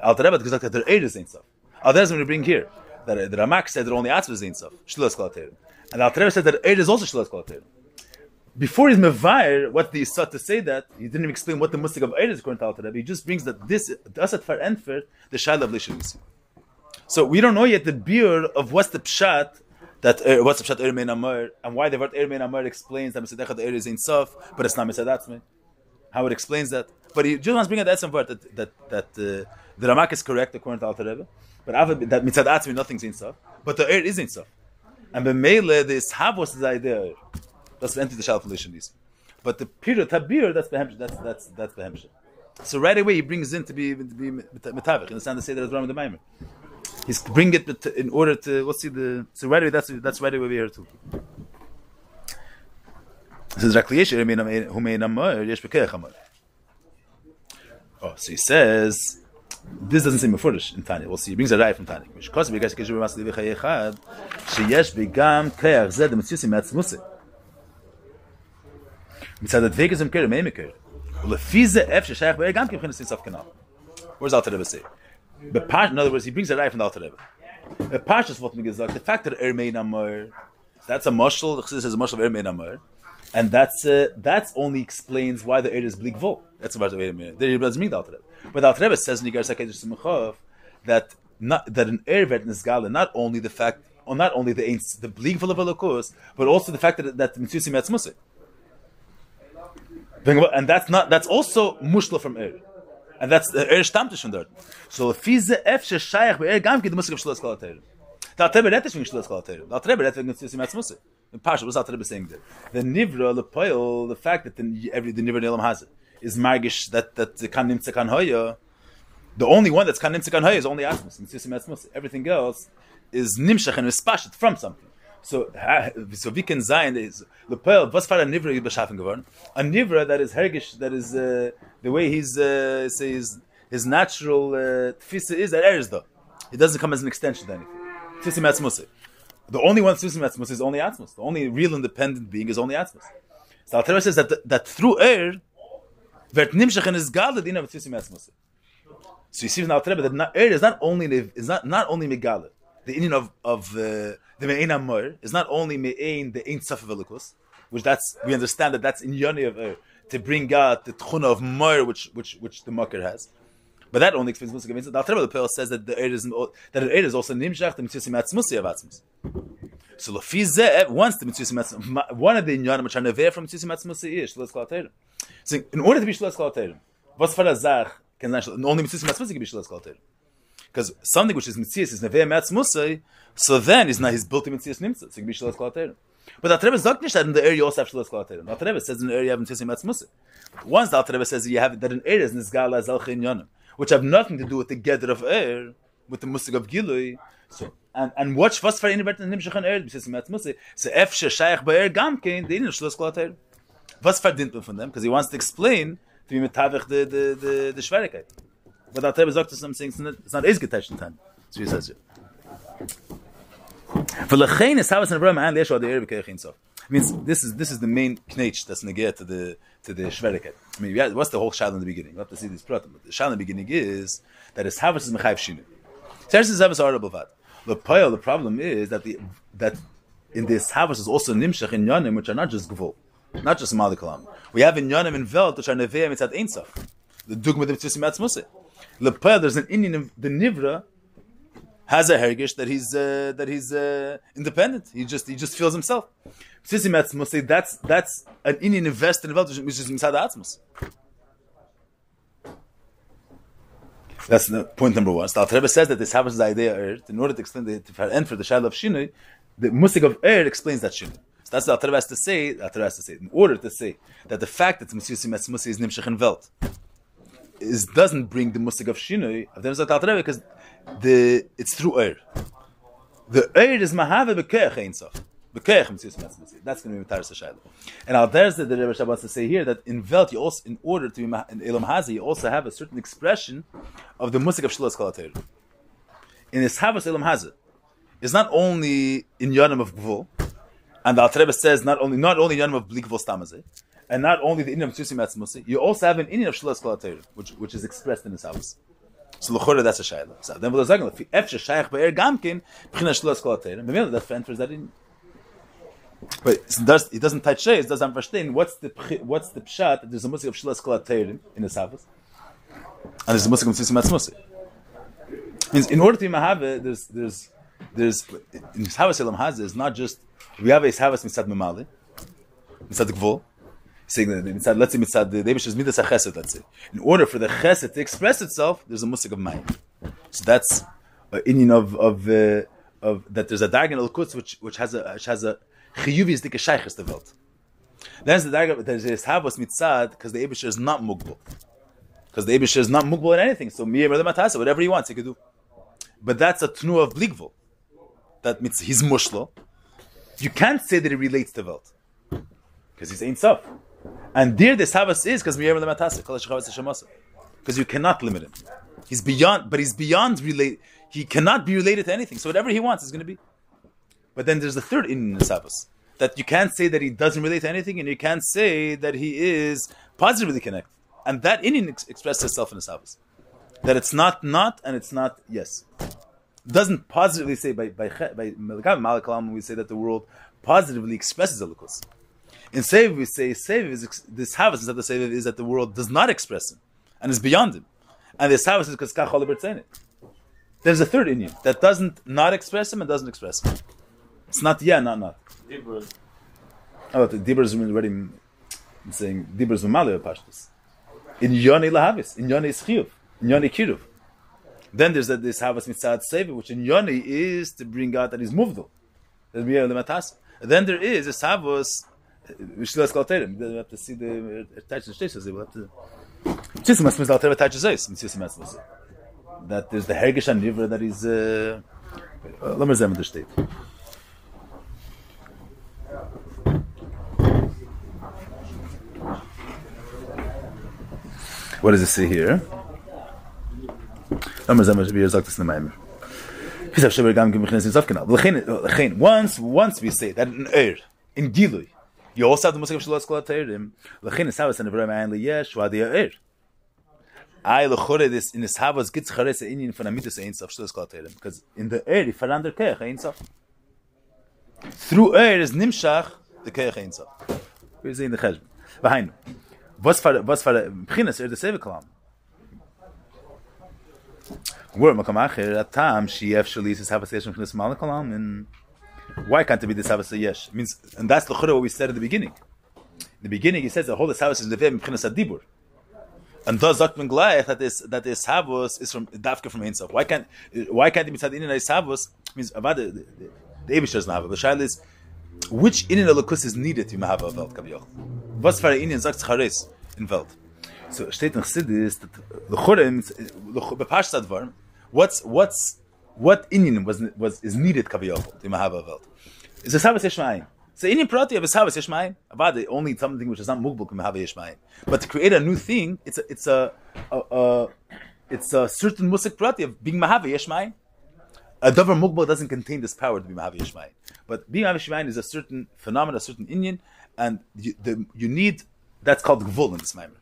Alter Rebbe, because that their aid is stuff. Alter Rebbe is going bring here, that uh, the Ramak said that only Atzmas ain't stuff. Shlilas Kol And the Alter Rebbe said that aid is also Shlilas Kol HaTeirim before he's mevair, what the sought to say that he didn't even explain what the musik of Eid is according to Alter Rebbe. He just brings that this asat far enfer the shaila of lishavisi. So we don't know yet the beer of what's the pshat that uh, what's the pshat mein amar and why the word mein amar explains that mitzadechad er is ein sof, but it's not mitzadatzme. how it explains that. But he just wants to bring out that some part that that that uh, the Ramak is correct according to Alter Rebbe. But that mitzad atzmi nothing's in stuff. But the air is in stuff. And b'meile this havos is the idea. That's the entity the shalom is. But the period tabir that's behemsh. That's that's that's behemsh. So right away he brings in to be to be metavich. Understand the say that as Ram the Maimer. He's bring it in order to let's see the so right away that's that's right away we here too. Says. Oh, so he says this doesn't seem foolish in Tanya. We'll see. He brings a raya from Tanya. Mishkos b'gesh keshu b'mas livi chay echad sheyesh b'gam keach zed mitzvisi me'atzmusi. מצד הדבקס ומקרה, מי מקרה. ולפי זה איפה ששייך בעיר, גם כמכין לסין סף כנף. Where's Alter Rebbe say? Pash, in other words, he brings it right from the Alter Rebbe. A is what we get, the fact that er made amor, that's a mushal, the Chassidus is a mushal of er made and that's uh, that's only explains why the air is bleak vol. That's about wait a minute. There doesn't mean the Alter Rebbe. But the Alter Rebbe says in Igeres Hakodesh Simchov that not, that an air vet nisgala, not only the fact, or not only the the bleak vol of Elokos, but also the fact that that mitzvah metzmusik. And that's not that's also mushla from air. And that's er stammt schon dort. So fize f she shaykh be er gam git musik shlos kolater. Da trebe es wegen shlos kolater. Da trebe redt wegen sim jetzt musik. In pasha was da trebe saying that. The nivra the poil the fact that the every the nivra nelam has it is magish that that the kan nimtze kan hoya. The only one that's kan nimtze kan hoya is only musik. Everything else is nimshach and is from something. So, so we can sein is the pearl. Was for a nivra beschaffen geworden? A nivra that is hergish, that is uh, the way he's uh, says his natural uh, is that er is though. It doesn't come as an extension to anything. Tfisa matzmusi. The only one tfisa matzmusi is only atzmus. The only real independent being is only atzmus. So Al says that that through er, vert nimshach and is galad in tfisa matzmusi. So you see from Al that not, er is not only is not not only megala. The Indian of of uh, the me'ein amor is not only me'ein the ein safavelikus, which that's we understand that that's in yoni of er to bring out the tchuna of mor which which which the makir has. But that only explains Musa Gavinza. The Alter Rebbe, the Pearl says that the air is that the air is also nimshach the mitzvah matzmusi of atzmus. So lefizeh once the mitzvah matzmusi one of the inyanim which are never from mitzvah matzmusi is shlos kol Torah. So in order to be shlos kol Torah, what's for a zach can only mitzvah matzmusi can be shlos kol Torah. Because something which is mitzvah is never matzmusi, so then is not his built in mitzvah nimtzah. So it can be shlos kol Torah. But the Alter Rebbe sagt nicht that in the area you also have shlos kol Torah. The says in the area you have mitzvah matzmusi. Once the Alter Rebbe says you have that in area is nizgala as al inyanim which have nothing to do with the gather of air, with the musik of gilui. So and and watch was for anybody in nimshach an air bis mit musik. So f she air gam kein den schluss klater. Was verdient man von dem? Because he wants to explain to be mitavich the the the the schwierigkeit. But that Rebbe sagt something it's not it's not is time. So he says it. For lechein is havas and Abraham and Yeshua the air bekechin so. Means this is this is the main knetch that's negate to the to the Shveriket. I mean, yeah, what's the whole shal in the beginning? We have to see this problem. The shal in the beginning is that his havas is mechayiv shinu. Teres is havas are bavad. The poil, the problem is that the that in this havas is also nimshach in yonim, which are not just gvul, not just malikalam. We have in yonim and velt which are neveim mitzat einsaf. The dugma the mitzvah matzmuseh. Poil, there's an Indian of the nivra has a hergish that he's uh, that he's uh, independent. He just he just feels himself. That's that's an Indian invest in world which is Misad Atzmus. That's the point number one. So the Rebbe says that this happens the idea er, in order to explain the to end for the Shiloh of Shinui, the Musik of Er explains that Shinui. So that's what the Rebbe has to say. The Rebbe has to say in order to say that the fact that Tzvisi Metzmus is Nimshach in Welt is doesn't bring the Musik of Shinui of them the Rebbe because the it's through Er. The Er is Mahave Bekeach Einsof. That's going to be Mataris Hashayla. And out there's the Rebbe Shabbos to say here that in Velt, you also, in order to be in Elam Hazi, you also have a certain expression of the musik of Shlos Kalater. In this Havas Elam Hazi, is not only in Yonim of Gvul, and the Rebbe says not only not only Yonim of Blik Gvul Stamazeh, and not only the Indian of Tzusim Atzmusi, you also have an Indian of Shlos Kalater, which which is expressed in this house. So l'chora that's a shayla. So then we'll say, if efshe shayach be'er gamkin, b'china shlos kolater, and b'mila that enters that in. But it, does, it doesn't touch it doesn't understand what's the what's the pshat there's a musik of shlas kolaterim in the Savas, and there's a musik of tzisim atzmusi. Means in order to be mahave, there's there's there's in Havas Elam Hazeh is not just we have a Havas mitzad memali, mitzad gvul. Saying that let's say mitzad, the Eibush is midas chesed, let's say. In order for the chesed to express itself, there's a musik of mayim. So that's an Indian of, of, uh, of, that there's a dargan al which, which has a, which has a chiyuvi is dike shayches the welt. There's the dargan, there's this havos mitzad, because the Eibush is not mugbal. Because the Eibush is not mugbal in anything. So miyem the matasa, whatever he wants, he could do. But that's a tnu of bligvul. That means he's mushlo. You can't say that it relates to Welt. Because he's Ein Sof. And there the Savas is because Because you cannot limit him. He's beyond, but he's beyond relate. He cannot be related to anything. So whatever he wants is going to be. But then there's the third in the Savas. That you can't say that he doesn't relate to anything, and you can't say that he is positively connected. And that Indian ex- expresses itself in the Savas. That it's not not and it's not yes doesn't positively say by by by Malakalam we say that the world positively expresses Elokus. In Seviv we say Seviv is this Havas instead of Seviv is that the world does not express him and is beyond him, and this Havas is because Kachol There's a third Indian that doesn't not express him and doesn't express him. It's not yeah, not not. Dibur. Oh, the Dibur is already saying Dibur is Pashtus. In Yoni Lahavis, in Yoni Schiyuv, in Yoni Kiruv. Then there's this Havas Mitzad Sevi, which in Yoni is to bring out that he's Muvdal. Then there is we should ask alter we have to see the attached to this as we have to just must must alter attached to this this is must that is the hergish and river that is uh let me examine the state what does it say here? Let me examine the exact this in the mind Pisach shaber gam gemichnes in Zofkina. Lechein, once, once we say that in Eir, in Gilui, you also have the musik shlo skol teirim. Lekin es havas an ibrahim and yesh va der er. Ay le khore des in es havas git khares in in von der mitis eins auf shlo skol teirim. Because in the er die verlander kech eins auf through er is nimshach de kech eins auf wir sehen de khaj behind was for was for beginnes er de selbe klam Wurm, man kann machen, der Tam, sie efschel ist, es habe es erst noch in why can't it be the have a yes means and that's the what we said at the beginning. In the beginning he says the whole house is levem mchinas adibur. And does Zakman Gleich that this that this havos is from dafka from himself. Why can't why can't it be said in havos means about the the, the Abish doesn't have it. The shaila is which in the lokus is needed to have a welt kabiyach. Was for in sagt chares in welt. So steht noch Sidis that the Churem, the Bepashta Dvar, what's, what's, what Indian was, was, is needed Kaviyachol, the Mahava Welt? Is a Savas Yishmaim. So Indian Prati of a Savas Yishmaim, about only something which is not Mugbul Mahava Yishmaim. But to create a new thing, it's a, it's a, a, a it's a certain Musik Prati of being Mahava Yishmaim. A Dover Mugbal doesn't contain this power to be Mahava Yishmaim. But being Mahava Yishmaim is a certain phenomenon, a certain Indian, and you, the, you need, that's called Gvul in this Maimer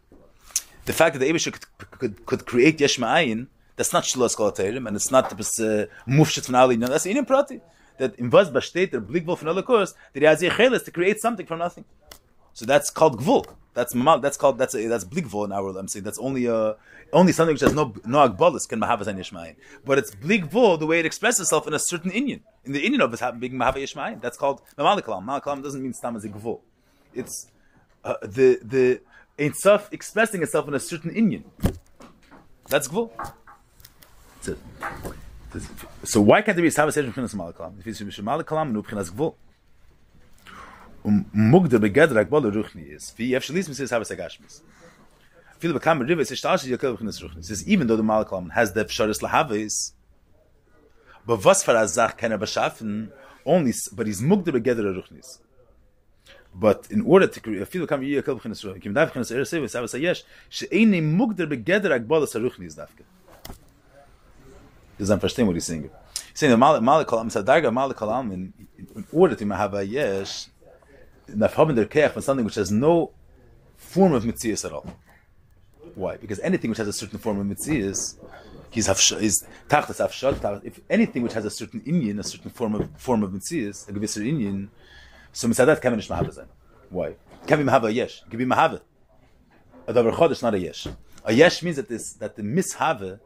the fact that the Abishah could, could, could create Yeshma'ayin, that's not Shilas Kol and it's not the uh, Mufshit von Ali, that's Inin Prati. That in Vaz Bashtet, the Blikvul von Elokus, that he has Yechelis to create something from nothing. So that's called Gvul. That's. That's called that's a, that's blikvul in our. I'm saying that's only uh only something which has no no agbolis can mahavas and yishmayin. But it's blikvul the way it expresses itself in a certain Indian. In the Indian of it being mahava yishmayin. That's called mamalikalam. Mamalikalam doesn't mean stam as a gvul. It's uh, the the Sof expressing itself in a certain Indian. That's Gvul. So, why can't there be a Sabbath session B'chinas Malakalam? If it's B'chinas Malakalam, no B'chinas Gvul. Um mugde begedr akbal ruchni is. Wie efsh lis mis habe sagashmis. Viele bekam river ist stark ihr können es ruchni. Es ist even though the Malakalam has the shortest lahavis. But was für a Sach kann er beschaffen? Only but is mugde begedr ruchni is. but in order to create feel come you come in so you can have can say say yes she ain't mugder begedrak bal saruchni zdafke davke. Does understand what he's saying? He's saying the mal mal kalam sa darga mal kalam in, order to have a yes, na haben der kech from something which has no form of mitzias at all. Why? Because anything which has a certain form of mitzias, he's is tachtas afshad. If anything which has a certain Indian, a certain form of form of mitzias, a gewisser Indian, so misadat can be mahava zayin. Why? Be mahava yesh. Can be mahava. A davar chodesh, not a yesh. A yesh means that this that the mishava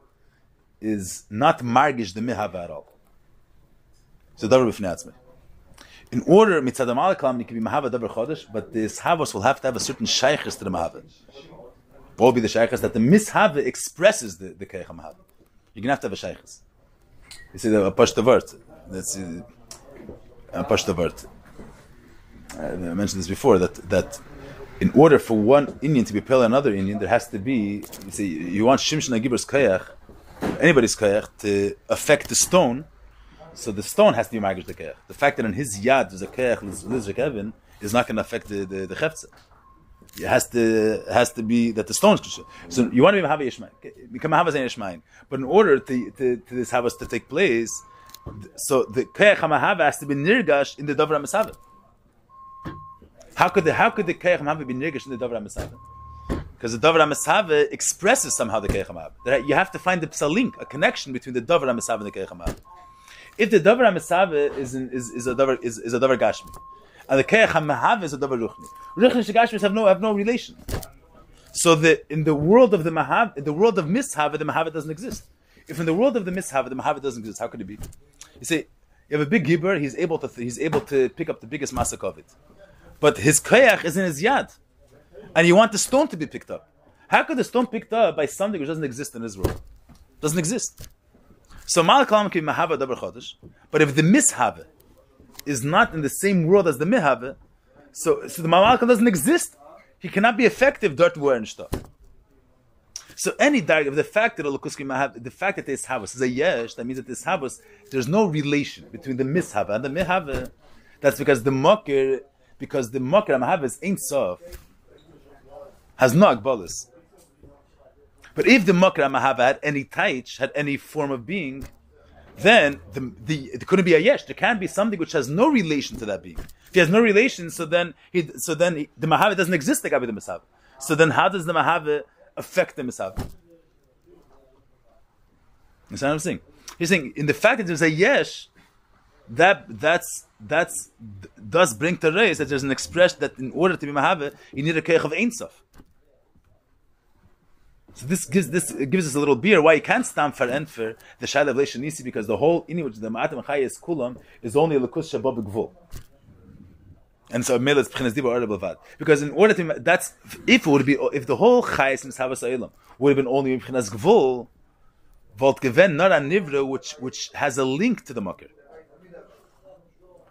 is not margish the mihava at all. So davar b'fnei. In order, mitzad malakalam, it can be mahava davar chodesh, but this havos will have to have a certain shaykhis to the mahava. What will be the shaykhis? That the mishava expresses the, the keich mahava. You're going to have to have a shaykhis. You see, the pashta word. That's uh, a pashta word. I mentioned this before, that, that in order for one Indian to be pale another Indian, there has to be, you see, you want Shimshon Agiber's kayach, anybody's kayach, to affect the stone, so the stone has to be magish the kayach. The fact that in his yad there's a kayach lizrik Evan is not going to affect the, the, the chefza. It has to has to be that the stone stones. So you want to be mahava yishmain, become mahava yishmain. But in order to, to, to this havas to take place, so the kayach mahava has to be nirgash in the davar masava. How could the how could the kayach mahava be nirgash in the davar masava? Because the davar masava expresses somehow the kayach mahava. You have to find a link, a connection between the davar masava and the kayach. If the davar masava is, is is a davar is, is a gashmi, and the keach hamahav is a davar ruchni, ruchni gashmi have no have no relation. So the in the world of the mahav, in the world of mishava, the mahav doesn't exist. If in the world of the mishava, the mahav doesn't exist, how could it be? You see, you have a big gibber, he's able to he's able to pick up the biggest masak of it, but his keach is in his yad, and you want the stone to be picked up. How could the stone be picked up by something which doesn't exist in Israel? Doesn't exist. So Malkalam can mahava dabar chodesh, but if the mishava is not in the same world as the mihava, so so the Malkalam doesn't exist. He cannot be effective dort wo and stuff. So any dark of the fact that Olukuski Mahav, the fact that this havas is a yesh, that means that this havas, there's no relation between the mishava and the mihava. That's because the mocker, because the mocker Mahav is ein sof, has no agbalis. But if the Makra Mahava had any taich, had any form of being, then the, the it couldn't be a yesh. There can't be something which has no relation to that being. If he has no relation, so then he, so then he, the Mahava doesn't exist like the Masav. So then how does the Mahava affect the Masav? You see what I'm saying? He's saying in the fact that there's a yesh, that that's that's does bring to raise that there's an expression that in order to be Mahava, you need a keich of Ein Sof. So this gives this gives us a little beer why you can't stand for and for the Shaila of Nisi because the whole in which the Ma'atim Chaya is kulam is only Lakus Shabab Gvul. And so Mela is Pchinas Diba Bavad. Because in order to that's if it would be if the whole Chayas Mishavas Sa'ilam would have been only Pchinas Gvul, Volt not a Nivra which which has a link to the Makir.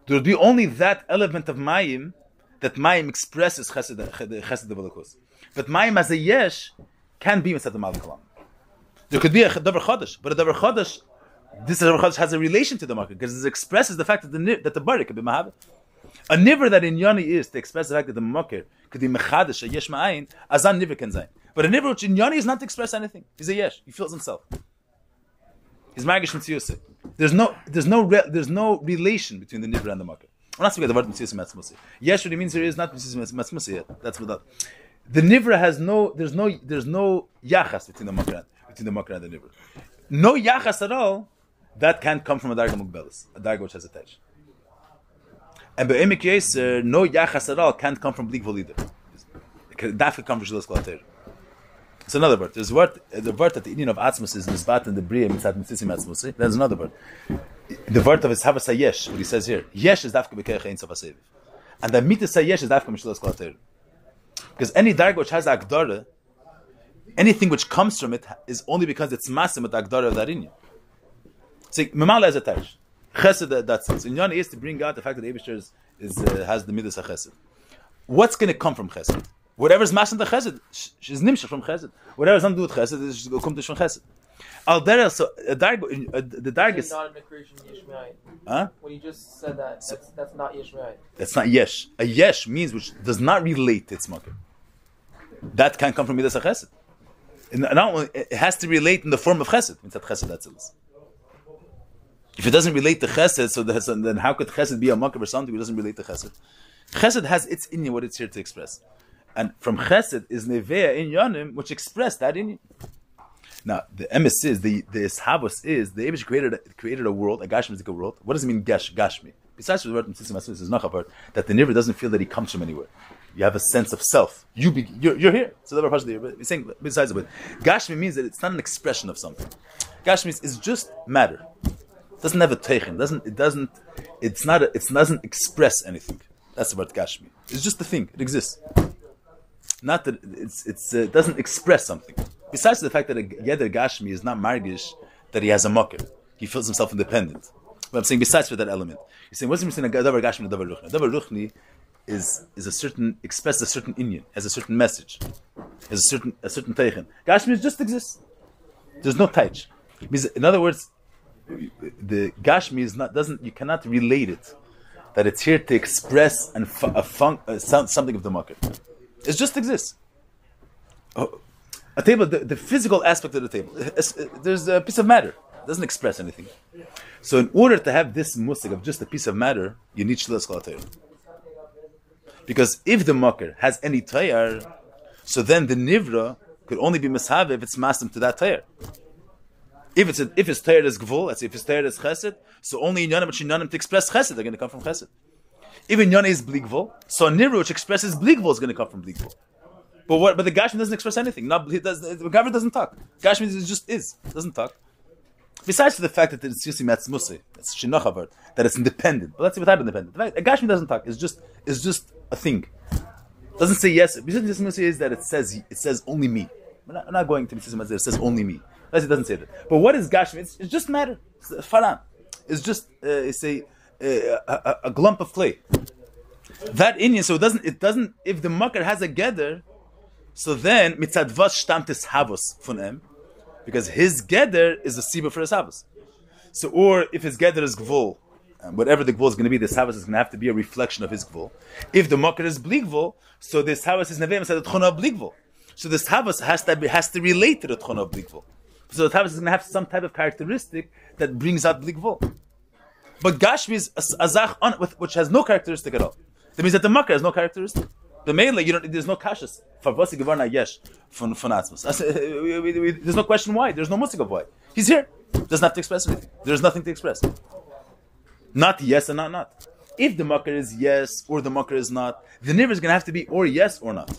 There would be only that element of Mayim that Mayim expresses Chesed Chesed But Mayim as a Yesh can be Mitzat Malkalam. There could be a Davar Chodesh, but a Davar Chodesh, this Davar Chodesh has a relation to the market because it expresses the fact that the that the Barik could be Mahav. A niver that in Yoni is to express the fact that the Makir could be Mechadish, a Yesh Ma'ayin, Azan niver can say. But a niver which in Yoni is not to express anything. He's a Yesh. He feels himself. He's Magish Mitziyusik. There's no, there's no, re, there's no relation between the niver and the Makir. I'm not speaking about the word Mitziyusik Matzmusi. Yesh, what he means here is not Mitziyusik Matzmusi yet. That's without the nivra has no there's no there's no yachas between the makran between the makran and the nivra. No yachas at all. That can't come from a darga mukbelis, a darga which has a touch. And be'emek yeser, no yachas at all can't come from bleak either. That come from shilas klater. It's another word. There's word, the word that the Indian of Atzmus is misbat and the bria mitzat mitzisim atzmusi. There's another word. The word of his havas yesh, what he says here. Yesh is dafka b'keich ein sof And the mitzvah yesh is dafka mishilas klater. Because any darga which has agdara, anything which comes from it is only because it's masim with the agdara of that inyan. See, memala is a taish. Chesed it. sense. In is to bring out the fact that the Abishter is, is uh, has the midas of chesed. What's going to come from chesed? Whatever's masim the chesed, she's nimshach from chesed. Whatever's not do with chesed, is come to from chesed. Al derech, so a darga, uh, the is not a creation Yishmael. Huh? When you just said that, that's, that's not Yishmael. That's not yesh. A yesh means which does not relate to its. That can come from midas chesed. Only, it has to relate in the form of chesed. That chesed that's it. If it doesn't relate to chesed, so then how could chesed be a makir or something which doesn't relate to chesed? Chesed has its in what it's here to express. And from chesed is nevea in yonim, which express that in now, the emes is, the, the ishabos is, the Abish created, created a world, a gashmizik world. What does it mean, gash, gashmi? Besides the word Mitzvah is word that the Nivra doesn't feel that he comes from anywhere. You have a sense of self. You be, you're, you're here. So the of He's saying besides it, Gashmi means that it's not an expression of something. Gashmi is, just matter. It doesn't have a teichen. Doesn't it doesn't it's not a, it doesn't express anything. That's about gashmi. It's just a thing. It exists. Not that it's it's uh, it doesn't express something. Besides the fact that a yeder gashmi is not margish that he has a mocker. He feels himself independent. But I'm saying besides for that element, you're saying what's the difference between a davar gashmi and a davar ruchni? Davar ruchni is is a certain expresses a certain inyan, has a certain message, has a certain a certain teichen. Gashmi just exists. There's no. Means, in other words, the Gashmi is not doesn't you cannot relate it that it's here to express and a fun, uh, some- something of the market. It just exists. Oh, a table, the, the physical aspect of the table. Uh, there's a piece of matter. It doesn't express anything. So in order to have this musik of just a piece of matter, you need shlilas kol Because if the makar has any tayar, so then the nivra could only be mishave if it's masim to that tayar. If it's a, if it's tayar is gvul, let's say if it's tayar is chesed, so only in yonim but shinyanim to express chesed, they're going to come from chesed. Even yonim is bligvul, so nivra which expresses bligvul is going to come from bligvul. But what? But the Gashmi doesn't express anything. Not he does. The Gavra doesn't talk. Gashmi is just is doesn't talk. Besides the fact that it's Yusi Musi, it's Shinochavar, that it's independent. But let's see what independent. The Gashmi doesn't talk. It's just it's just a thing. Doesn't say yes. Besides Matzmusi is that it says it says only me. We're not, we're not going to Matzmusi. It says only me. Let's- It doesn't say that. But what is Gashmi? It's, it's just matter. It's faran. It's just uh, it's a, a, a a glump of clay. That Indian. So it doesn't. It doesn't. If the makar has a gather, so then mitzad vas stammt es havos von because his gather is a siba for his havos. So or if his gather is gvul, um, whatever the gvul is going to be, this havos is going to have to be a reflection of his gvul. If the makar is bligvul, so this havos is nevem said tchona bligvul. So this havos has to be, has to relate to the tchona bligvul. So the havos is going to have some type of characteristic that brings out bligvul. But Gashmi is a, a zach on, which has no characteristic at all. That means that the makar has no characteristic. The mele, you don't, there's no kashas. Favasi gevarna yesh von atzmos. Uh, we- There's no question why. There's no musik of why. He's here. Doesn't have to express anything. There's nothing to express. Not yes and not not. If the makar is yes or the makar is not, the niver is going to have to be or yes or not.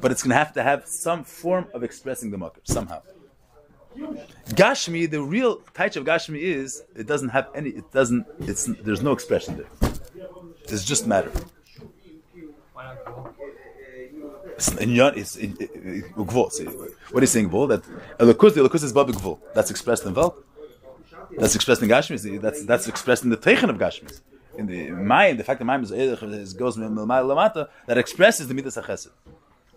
But it's going to have to have some form of expressing the makar somehow. Gashmi, the real taich of Gashmi is it doesn't have any. It doesn't. It's there's no expression there. It's just matter. It's in yon, it's in, in, in, gvul. What is saying gvul? That elokus, the elokus is babi gvul. That's expressed in vel. That's expressed in Gashmi. See, That's that's expressed in the teichen of Gashmi. In the mayim, the fact that mayim is, goes lamata that expresses the midas hachesed.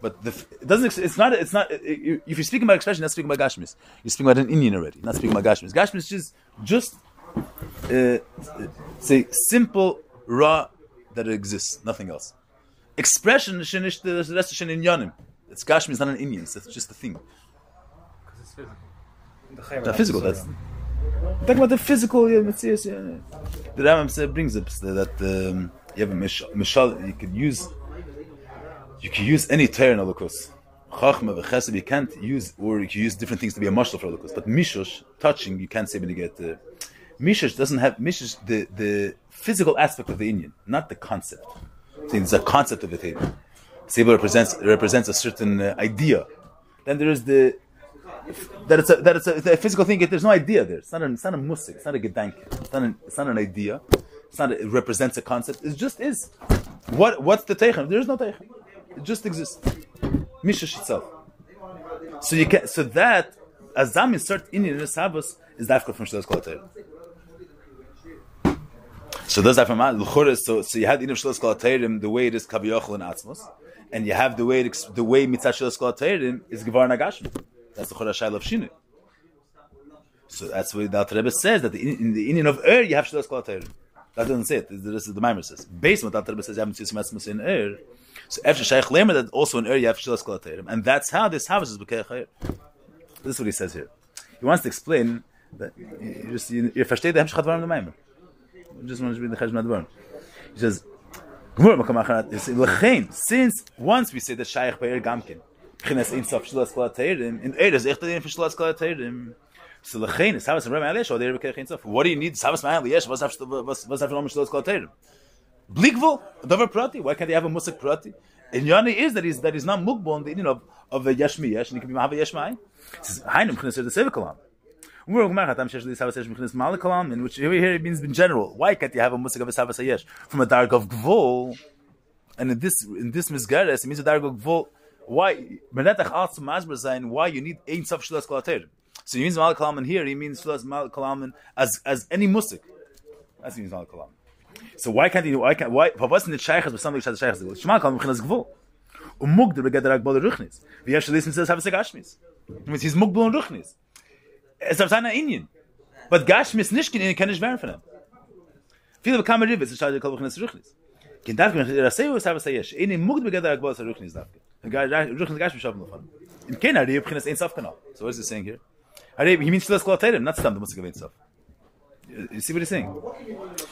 But the, it doesn't. It's not. It's not. if you're speaking about expression, not speaking about Gashmis. You're speaking about an Indian already. Not speaking about Gashmis. Gashmis is just uh, say simple raw that exists, nothing else. Expression shenish the rest of in yanim. It's Gashmi is not an Indian. It's just a thing. Because it's physical. The physical. That's talking about the physical. Yeah, Matthias, yeah. The Rambam brings up that um, you have a mishal. you could use. You can use any Torah in Elokus. Chachma v'chesed, you can't use, or you can use different things to be a mashal for Elokus. But mishush, touching, you can't say when you get. Uh, mishush doesn't have mishush the the physical aspect of the Indian, not the concept. It's a concept of the table. The Table represents represents a certain uh, idea. Then there is the that it's a that it's a, it's a physical thing. There's no idea there. It's not an, it's not a musik. It's not a gedanke. It's not an, it's not an idea. It's not. A, it represents a concept. It just is. What what's the teichem? There is no teichem. It just exists. Mishash itself. So you can so that azam insert in in Shabbos is dafka from Shlos Kol So does that from L'chora, so so you the Inim Shlos Kol the way it is Kaviyachol and Atzmos, and you have the way it, the way Mitzah Shlos Kol Teirim is Gevar Nagashim. That's the Chora Shail of Shinu. So that's what the Alter Rebbe says that in the Indian of Ur you have Shlos Kol That doesn't say it. This is the Maimer says. Based on what the Alter Rebbe says, you have Mitzvah Atzmos in Ur. So after Shaykh Lemer that also in Ur you have Shlos Kol and that's how this house is Chayir. This is what he says here. He wants to explain that you just you, you versteht the Hemshach Dvarim the Maimer. Just want to read the Cheshvan Advarim. He says, Gemara Makam Achanat, he says, "L'chein, since once we say that Shaykh Be'er Gamkin, Chines Ein Sof Shlos Kol HaTeirim, in Eir is Echtadin for Shlos Kol HaTeirim, so l'chein, is Havas and Rebbe Aliyesh, or Eir Be'er Ein Sof. What do you need? Havas and Aliyesh, was have was was Shlos Kol HaTeirim? Blikvul, Dover Prati, why can't they have a Musik Prati? And Yoni is that he's, that he's not Mukbon, the Indian of, of a Yesh Mi Yesh, and he can be Mahava Yesh Mai. He says, Hainum Chines the Sevikolam. In which over here it means in general. Why can't you have a musik of a Savas Yesh from a dark of Gvul? And in this in this Misgares, it means a dark of Gvul. Why? Why you need Ein Sof Shlas Kolater. So he means Malik Kalam here, he means Malik Kalam as as any musik. That's he means Kalam. So why can't you, why can't, why, was in the Sheikhs, but something has the Sheikhs, Shema Kalam Mechinas Gvul. Um Mugder begeder Akbal Ruchnis. Wie Yesh Lisim says, have a Segashmis. It means he's Mugbal and Ruchnis. Es auf seiner Indien. Was gash mis nicht gehen, ich kann nicht werfen. Viele bekamen Rivers, ich hatte Kopf nach Rücklis. Kein darf mir der sei, was sei ich. Er er In nehme mugd begader akbas Rücklis darf. Der Rücklis gash mich auf noch. Im Kenner, die beginnen es ins aufgenommen. So ist es saying here. Are he means to the quarter, not stand the musical itself. You see what he's saying?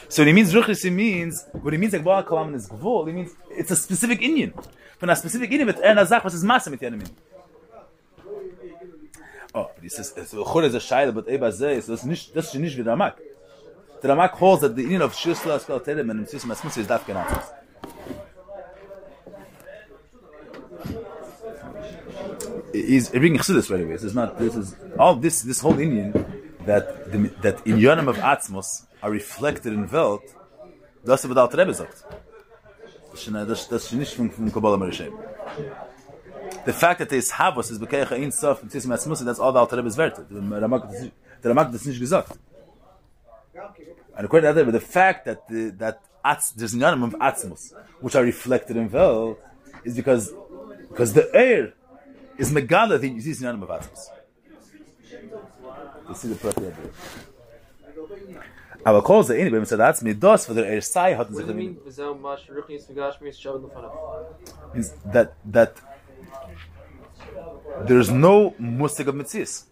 So äh, he means Rücklis means, what he means akbar kalam is gvol, he means it's a specific Indian. Von a specific Indian mit er einer Sache, was ist Masse mit jenem Indian. Oh, but he says it's a shaila, but eba zeh, so that's nicht that's nicht wie Ramak. The Ramak holds that the Indian of Shusla Skal Terem and Mitzvah Masmus is daf genannt. He's bringing chassidus right away. This is not. This is all this. This whole Indian that the, that in Yonim of Atzmos are reflected in Welt, das wird alt Rebbe sagt. Das ist das das ist nicht von Kabbalah Marishem. The fact that this Havos is bekeich ein Sof and Tisim Atzmos, that's all the alt Rebbe is wert. The Ramak the das nicht gesagt. And according to that, but the fact that the, that Atz, there's Yonim of Atzmos which are reflected in Welt is because because the air is Megala the Yonim of Atzmos. You see the property Aber kol ze inbe mit that's me dos for the er sai hat sich you mean? V'zeh mash ruchnis v'gashmis shabbat lefanav. that that there's no musig of mitzis.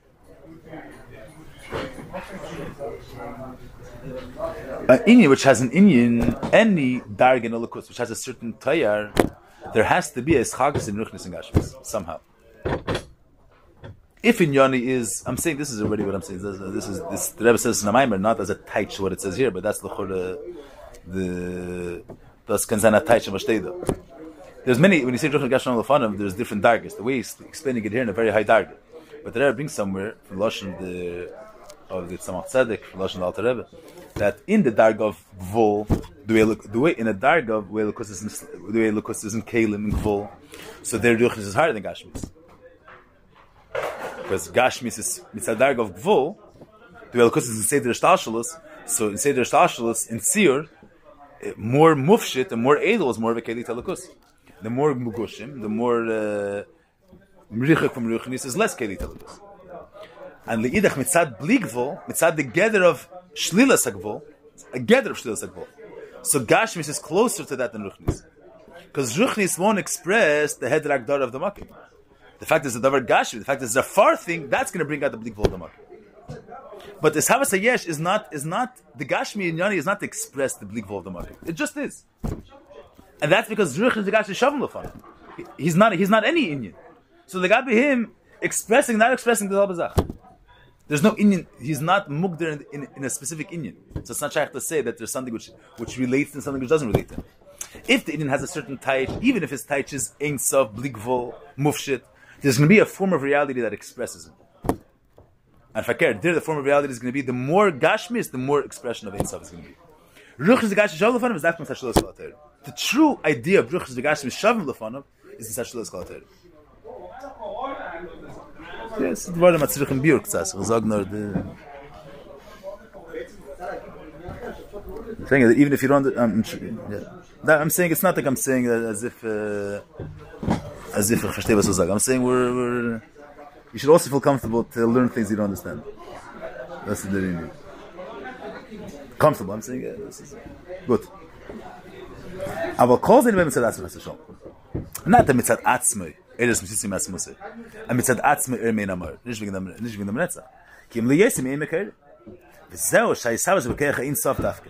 An Indian which has an Indian, any dargan elikus which has a certain tayar, there has to be a schagas in ruchnis and gashmis somehow. If in Yoni is, I'm saying this is already what I'm saying. This, this is this the Rebbe says in a Maimer, not as a taich what it says here, but that's the the das kann a taich of There's many when you say Ruchel Gashon Lefanim, there's different dargas. The way he's explaining it here in a very high darga, but the Rebbe brings somewhere from Lashon the of the Tzemach Tzedek from Lashon the Alter Rebbe that in the darga of Gvul, the way the way in a darga of way Lukus the way Lukus is in Kalim and Gvul, so their Ruchel is higher than Gashmis. Because Gashmis is mitzadarg of Gvul, the Velukus is in Seder Shtashalus, so in Seder Shtashalus, in Siyur, eh, more mufshit and more edel is more of a Keli Telukus. The more Mugushim, the more uh, from Ruchnis is less Keli Telukus. And Le'idach mitzad bli Gvul, mitzad the gather of HaGvul, a gather of HaGvul. So Gashmis is closer to that than Ruchnis. Because Ruchnis won't express the head Ragdar of the Makkah. The fact is the davar gashmi. The fact is the far thing that's going to bring out the bligvol of the voldemar. But the Havas Hayesh is not is not the gashmi in Yoni is not to express the blik voldemar. It just is, and that's because Ruch is the gashmi shavim lefan. He's not he's not any Indian. So the guy be him expressing not expressing the Zach. There's no Indian. He's not mugder in, in, in a specific Indian. So it's not shaykh to say that there's something which which relates and something which doesn't relate to him. If the Indian has a certain taich, even if his taich is ein sof, blikvol, mufshit, there's going to be a form of reality that expresses it. And fakir, there the form of reality is going to be the more gashmis, the more expression of Ein Sof is going to be. Ruch is the gash shavim is that from Kalater. The true idea of Ruch is the gash shavim lefanim is in Sashlos Kalater. Yes, the word matzrich in biur ktsas. Sagen the. Saying that even if you don't, um, yeah. That, I'm saying it's not like I'm saying that as if. Uh, as if. I'm saying we're, we're, you should also feel comfortable to learn things you don't understand. That's the thing. Comfortable, I'm saying, yeah, this is good. aber kol sind wenn es das was schon na da er mit zat atsme er ist mit sich muss er mit zat atsme er meiner mal nicht wegen dem nicht wegen dem netzer kim li yes וזהו, שי סבא שבקר אין סוף דווקא.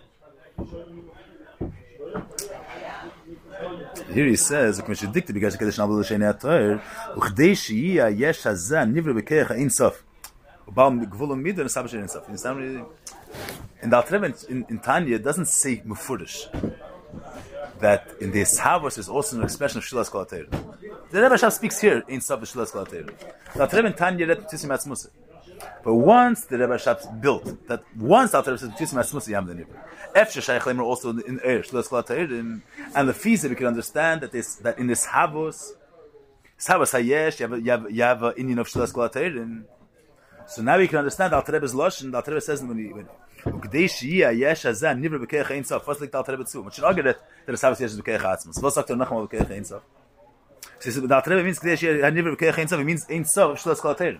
Here he says, כמו שדיקתי, בגלל שכדי שנעבוד על שני התואר, וכדי שיהיה יש הזה הניבר בקר איך אין סוף. הוא בא מגבול ומידו לסבא של אין סוף. In the Altrevent, in, in Tanya, it doesn't say Mufurish. That in the Havos is also an expression of Shilas Kolater. The Rebbe Shab speaks here in Sav Shilas. The Tisim Atzmusse. But once the Rebbe Shap's built, that once Alter Rebbe says, Tzitzim Atzmus, you have the Nivra. Efshe Shaykh Lemer also in Eir, Shlos Kol and the fees that we can understand that this, that in this Havos, this Havos Hayesh, you have, you have, an Indian of Shilas Kol. So now we can understand Alter Rebbe's Lashon, Alter Rebbe says when he, when, und gedei shi a yesh a zan nivre bekeh khayn sof was liegt da trebe zu mit shrage det der sabes yesh bekeh khatz mus was sagt er nachmal bekeh khayn sof sis da trebe mins gedei shi a nivre bekeh khayn sof mins ein sof shlo as khater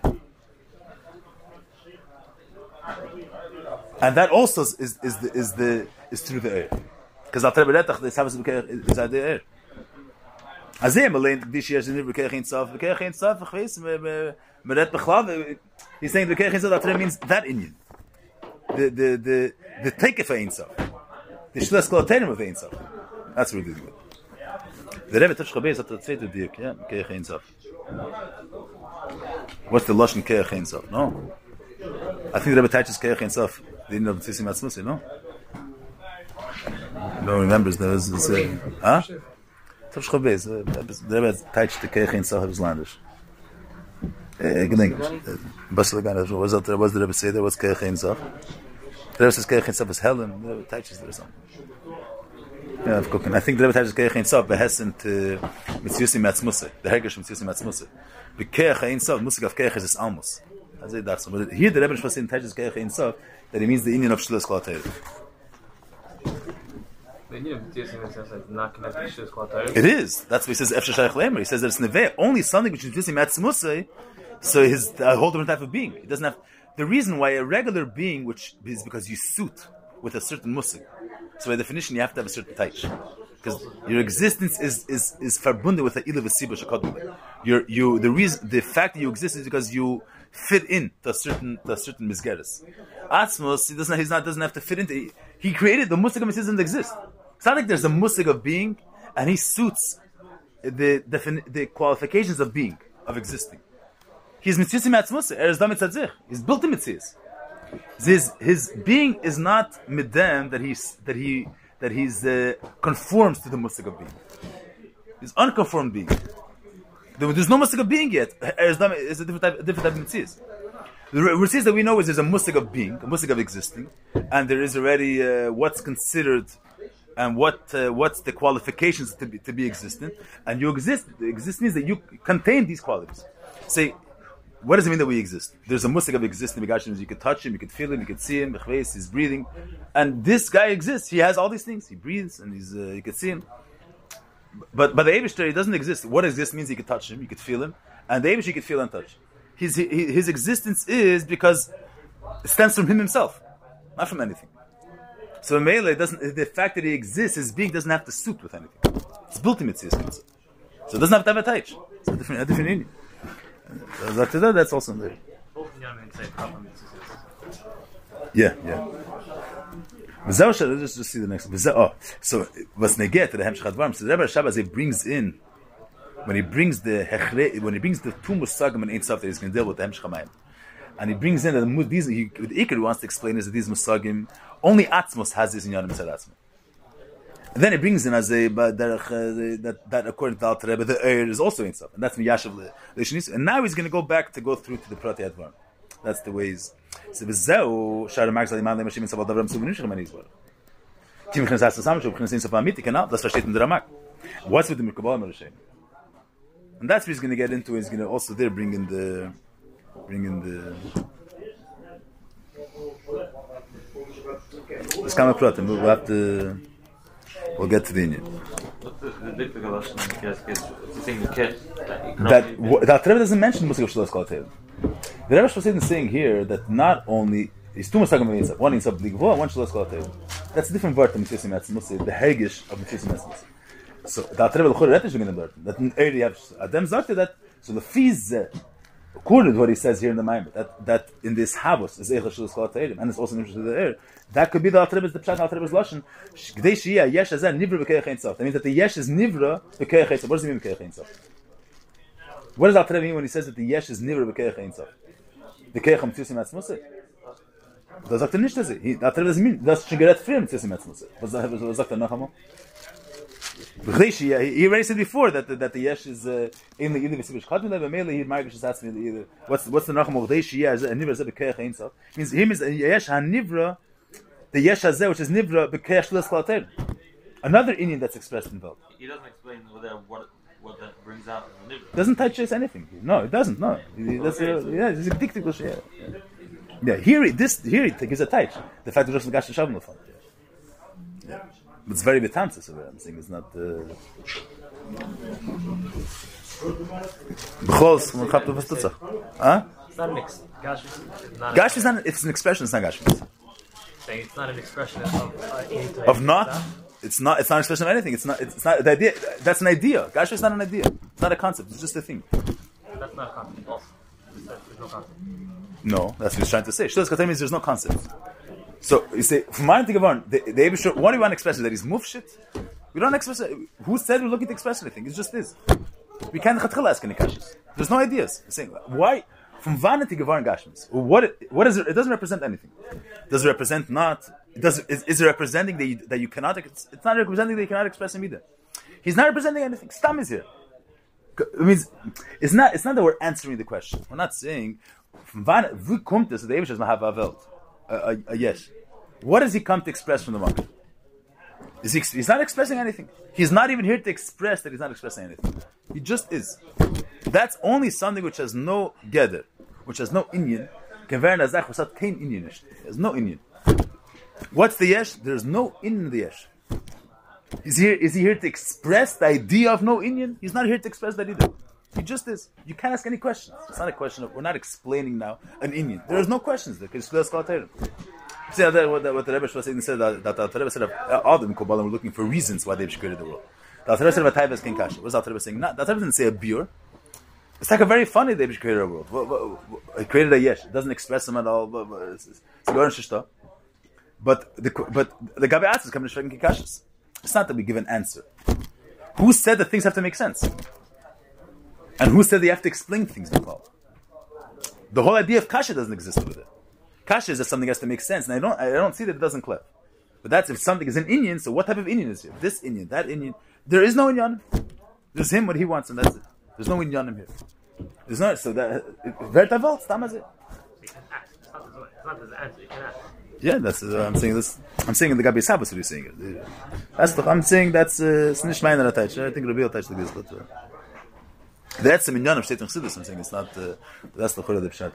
and that also is is is the is, the, is through the air. cuz da trebe letach der sabes bekeh is a der earth azem lent gedei shi a nivre bekeh so sof bekeh so sof khvis me me redt bekhlav he's saying bekeh khayn sof that means that in you The the the the take of Ein Sof. The Shlas Kol Tenim of Ein Sof. That's really good. The Rebbe Tavsh Chabez hat der zweite Dirk, ja, Bekech Ein Sof. What's the Lashon Bekech Ein Sof? No. I think the Rebbe touches Keach himself. The Indian of the Tzisim Atzmusi, no? No remembers there was this, uh, huh? Tav Shchabez, the Rebbe touched the Keach himself of his What was that? Was the Rebbe say there was Keach himself? The Rebbe says Keach himself is Helen. The Rebbe touches there something. Yeah, of cooking. I think the Rebbe touches Keach himself, behessen to Mitzvisi Matzmusi, the Hergish Mitzvisi Matzmusi. The Keach himself, Musik of Keach is almus. Also ich dachte so, but here the Rebbe was in Tejas Keach in Sof, that it means the Indian of Shlos Kol Teir. The Indian of Tzitzim is not connected to Shlos Kol It is. That's what he says, He says that it's Neveh, only something which is just Matzmusay, so he's a whole different type of being. It doesn't have, the reason why a regular being, which is because you suit with a certain musig. So by definition, you have to have a certain type. Because your existence is is is verbunden with the ilav asiba shakadul. Your you the reason the fact that you exist is because you fit in to a certain to a certain misgeres. Atzmos he doesn't he's not doesn't have to fit into. He, he created the musig of doesn't exist. It's not like there's a musig of being and he suits the defini- the qualifications of being of existing. He's mitzvah atzmos er is. He's built in mitzvahs. His his being is not midem that he's that he that he's uh, conforms to the musig of being. He's unconformed being. There's no musig of being yet. Er is is a different type, different type of mitzvahs. The mitzvahs that we know is there's a musig of being, a musig of existing, and there is already uh, what's considered and what uh, what's the qualifications to be, to be existent, and you exist. Exist means that you contain these qualities. Say, what does it mean that we exist? There's a musik of existing. You could touch him, you could feel him, you could see him. He's breathing, and this guy exists. He has all these things. He breathes, and he's uh, you could see him. But but the Eibushter, he doesn't exist. What exists means you could touch him, you could feel him, and the Eibushter you could feel and touch. His his, existence is because it stems from him himself, not from anything. So Mele, doesn't the fact that he exists, his being doesn't have to suit with anything. It's built in mitzvah. So it doesn't have to have a touch. It's a different a different union. That, that's also there. Both Yamin say proper mitzvahs. Yeah, yeah. Let's just see the next one. Oh, so was neget to the Hemshech Advarim. So the Rebbe Shabbos he brings in when he brings the hechre, when he brings the two musagim and ein sof that he's going to deal with the Hemshech Hamayim. And he brings in that these, he, the Iker wants to explain is that these musagim, only Atzmos has this in Yonim Mitzad Atzmos. And then he brings in as a uh, that that according to Alter Rebbe the air is also in stuff, and that's Miyashav le- Leishanis. And now he's going to go back to go through to the Prati Advar. That's the ways. So v'zeu shara max aliman lemashim in sabal davram suvinim shechem ani yizbar. Tim chnes as sam shub chnes in sabal miti kanal. Das versteht in der Ramak. What's with the Merkabah Merushaim? And that's what he's going to get into. He's going to also there bring in the bring in the. Let's come up and we'll have to. We'll get to the the the is the the kid that you that Rebbe doesn't mention Musik of Shlos Kol Teil. The Rebbe Shlosim is saying here that not only is two Musagim Yitzhak, one Yitzhak Bligvo, and one Shlos Kol Teil. That's a different word than Mitzvah Metz Musik, the Hegish of Mitzvah Metz Musik. So that Rebbe L'chor Retish beginning word. That in area have Adem Zakte that so the fees uh, according to what he says here in the Maimer that that in this Havos is Eichel Kol Teil and it's also an interest in the air. That could be the Rebbe's the Pshat Rebbe's Lashon. Gdei Shia Yesh Azan Nivra B'Keich Ein Sof. That means that the Yesh is Nivra B'Keich Ein Sof. What does it mean B'Keich Ein Sof? What does Rebbe mean when he says that the Yesh is Nivra B'Keich Ein Sof? The Keich Am Tzusim Atzmusik? Das sagt er nicht, dass er. Alter Rebbe mean, das schon gerät mit Tzusim Atzmusik. Was sagt er noch einmal? He already said before that the, that the yesh is uh, in the either v'sibish chadmin lev mele he margish is asking either what's what's the nacham of B'chleishi yeah nivra zeh b'keach ein sof means him is a yesh hanivra the yesh hazeh which is nivra b'keach shlis klater another Indian that's expressed in Vel He doesn't explain whether what what that brings out in the nibra. doesn't touch us anything. No it doesn't no. That's a, yeah it's a dictic yeah yeah. yeah here it- this here it gives a touch the fact that just gash shavim but it's very betanzas over I'm saying it's not uh, B'chol, man chapt was. Huh? It's not an ex- Gash is not Gash is not, it's an expression, it's not gash. saying it's not an expression of uh, Of not, it's not, it's not an expression of anything. It's not, it's not, the idea, that's an idea. Gash is not an idea. It's not a concept, it's just a thing. That's not a concept. Also, there's no concept. No, that's what he's trying to say. Shlos Katem means there's no concept. So, you say, from to Gavon, the, the Eibishter, what do you want to express? That he's mufshit? We don't express it. Who said we're looking to express anything? It's just this. We can't ask any kashas. There's no ideas. Saying, why? From vanity Gavon Gashmis. What, what is it? It doesn't represent anything. Does it represent not? Does, is, is it representing that you, that you cannot, it's, it's not representing that you cannot express him either. He's not representing anything. Stam is here. It means it's not. It's not that we're answering the question. We're not saying from wann wie kommt es, der Eibishter ist have a Welt, a, a, a yes. What does he come to express from the market? Is he, he's not expressing anything. He's not even here to express that he's not expressing anything. He just is. That's only something which has no gather, which has no Indian. There's no Indian. What's the yesh? There's no in the yesh. Is he, is he here to express the idea of no Indian? He's not here to express that either. He just is. You can't ask any questions. It's not a question of, we're not explaining now an Indian. There is no questions there, because it's. See what, the- what the Rebbe was saying, said that, that the Rebbe said of uh, all the Kabbalah were looking for reasons why they created the world. The Rebbe said about Taivas King Kasha. What was the Rebbe saying? Not, the Rebbe didn't say a beer. It's like a very funny they created a world. It created a yesh. It doesn't express them at all. But, the but the Gabi is coming to Shvekin Kikashis. It's not that we give an answer. Who said that things have to make sense? And who said they have to explain things before? The whole idea of kasha doesn't exist with it. Kasha is that something has to make sense, and I don't I don't see that it doesn't clip. But that's if something is an Indian, so what type of Indian is here? This Indian, that Indian. There is no Indian. There's him what he wants, and that's it. There's no Indian here. There's not so that very tavalt, stam it. Yeah, that's uh, I'm saying this. I'm saying in the Gabi Sabbas, you're saying. That's the, I'm saying that's uh, it's nicht meine Attach. I think Rabbi touched this, but uh, that's the minyan of State Chassidus. I'm saying it's not. Uh, that's the Chorah the Pshat.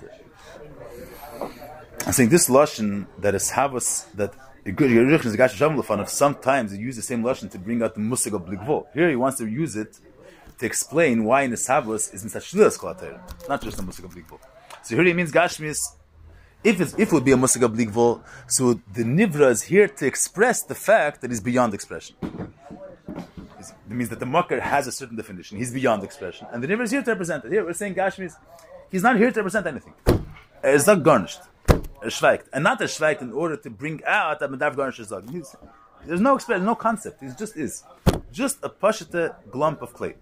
I'm saying this lashon that is havas that is lefanav. Sometimes you use the same lashon to bring out the musig of bligvo. Here he wants to use it to explain why in the havas is mitzvah shlilas kolater, not just the musig of bligvo. So here he means gashmis if it's, if it would be a musig obligvo, so the nivra is here to express the fact that he's beyond expression. It means that the mucker has a certain definition. He's beyond expression, and the nivra is here to represent it. Here we're saying Gashmi is he's not here to represent anything. It's not garnished. Schweigt, and not er schweigt in order to bring out that medav garnish. There's no expression, no concept. He just is, just a pashita glump of clay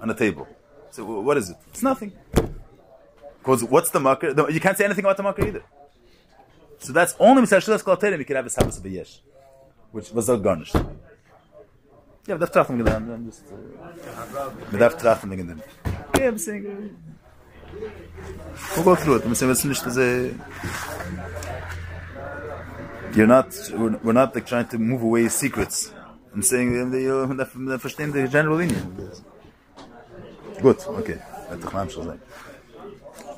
on a table. So what is it? It's nothing. Because what's the marker? You can't say anything about the marker either. So that's only Mr. Shilas Kalaterim you can have a Sabbath of a Yesh, which was not garnished. Ja, da treffen äh, wir dann. Wir darf treffen wir dann. Ja, bis ich. Wo geht's los? Müssen sind es nicht diese äh, You're not we're not like trying to move away secrets. I'm saying in the you understand the general linear. Gut, okay. Da treffen wir schon.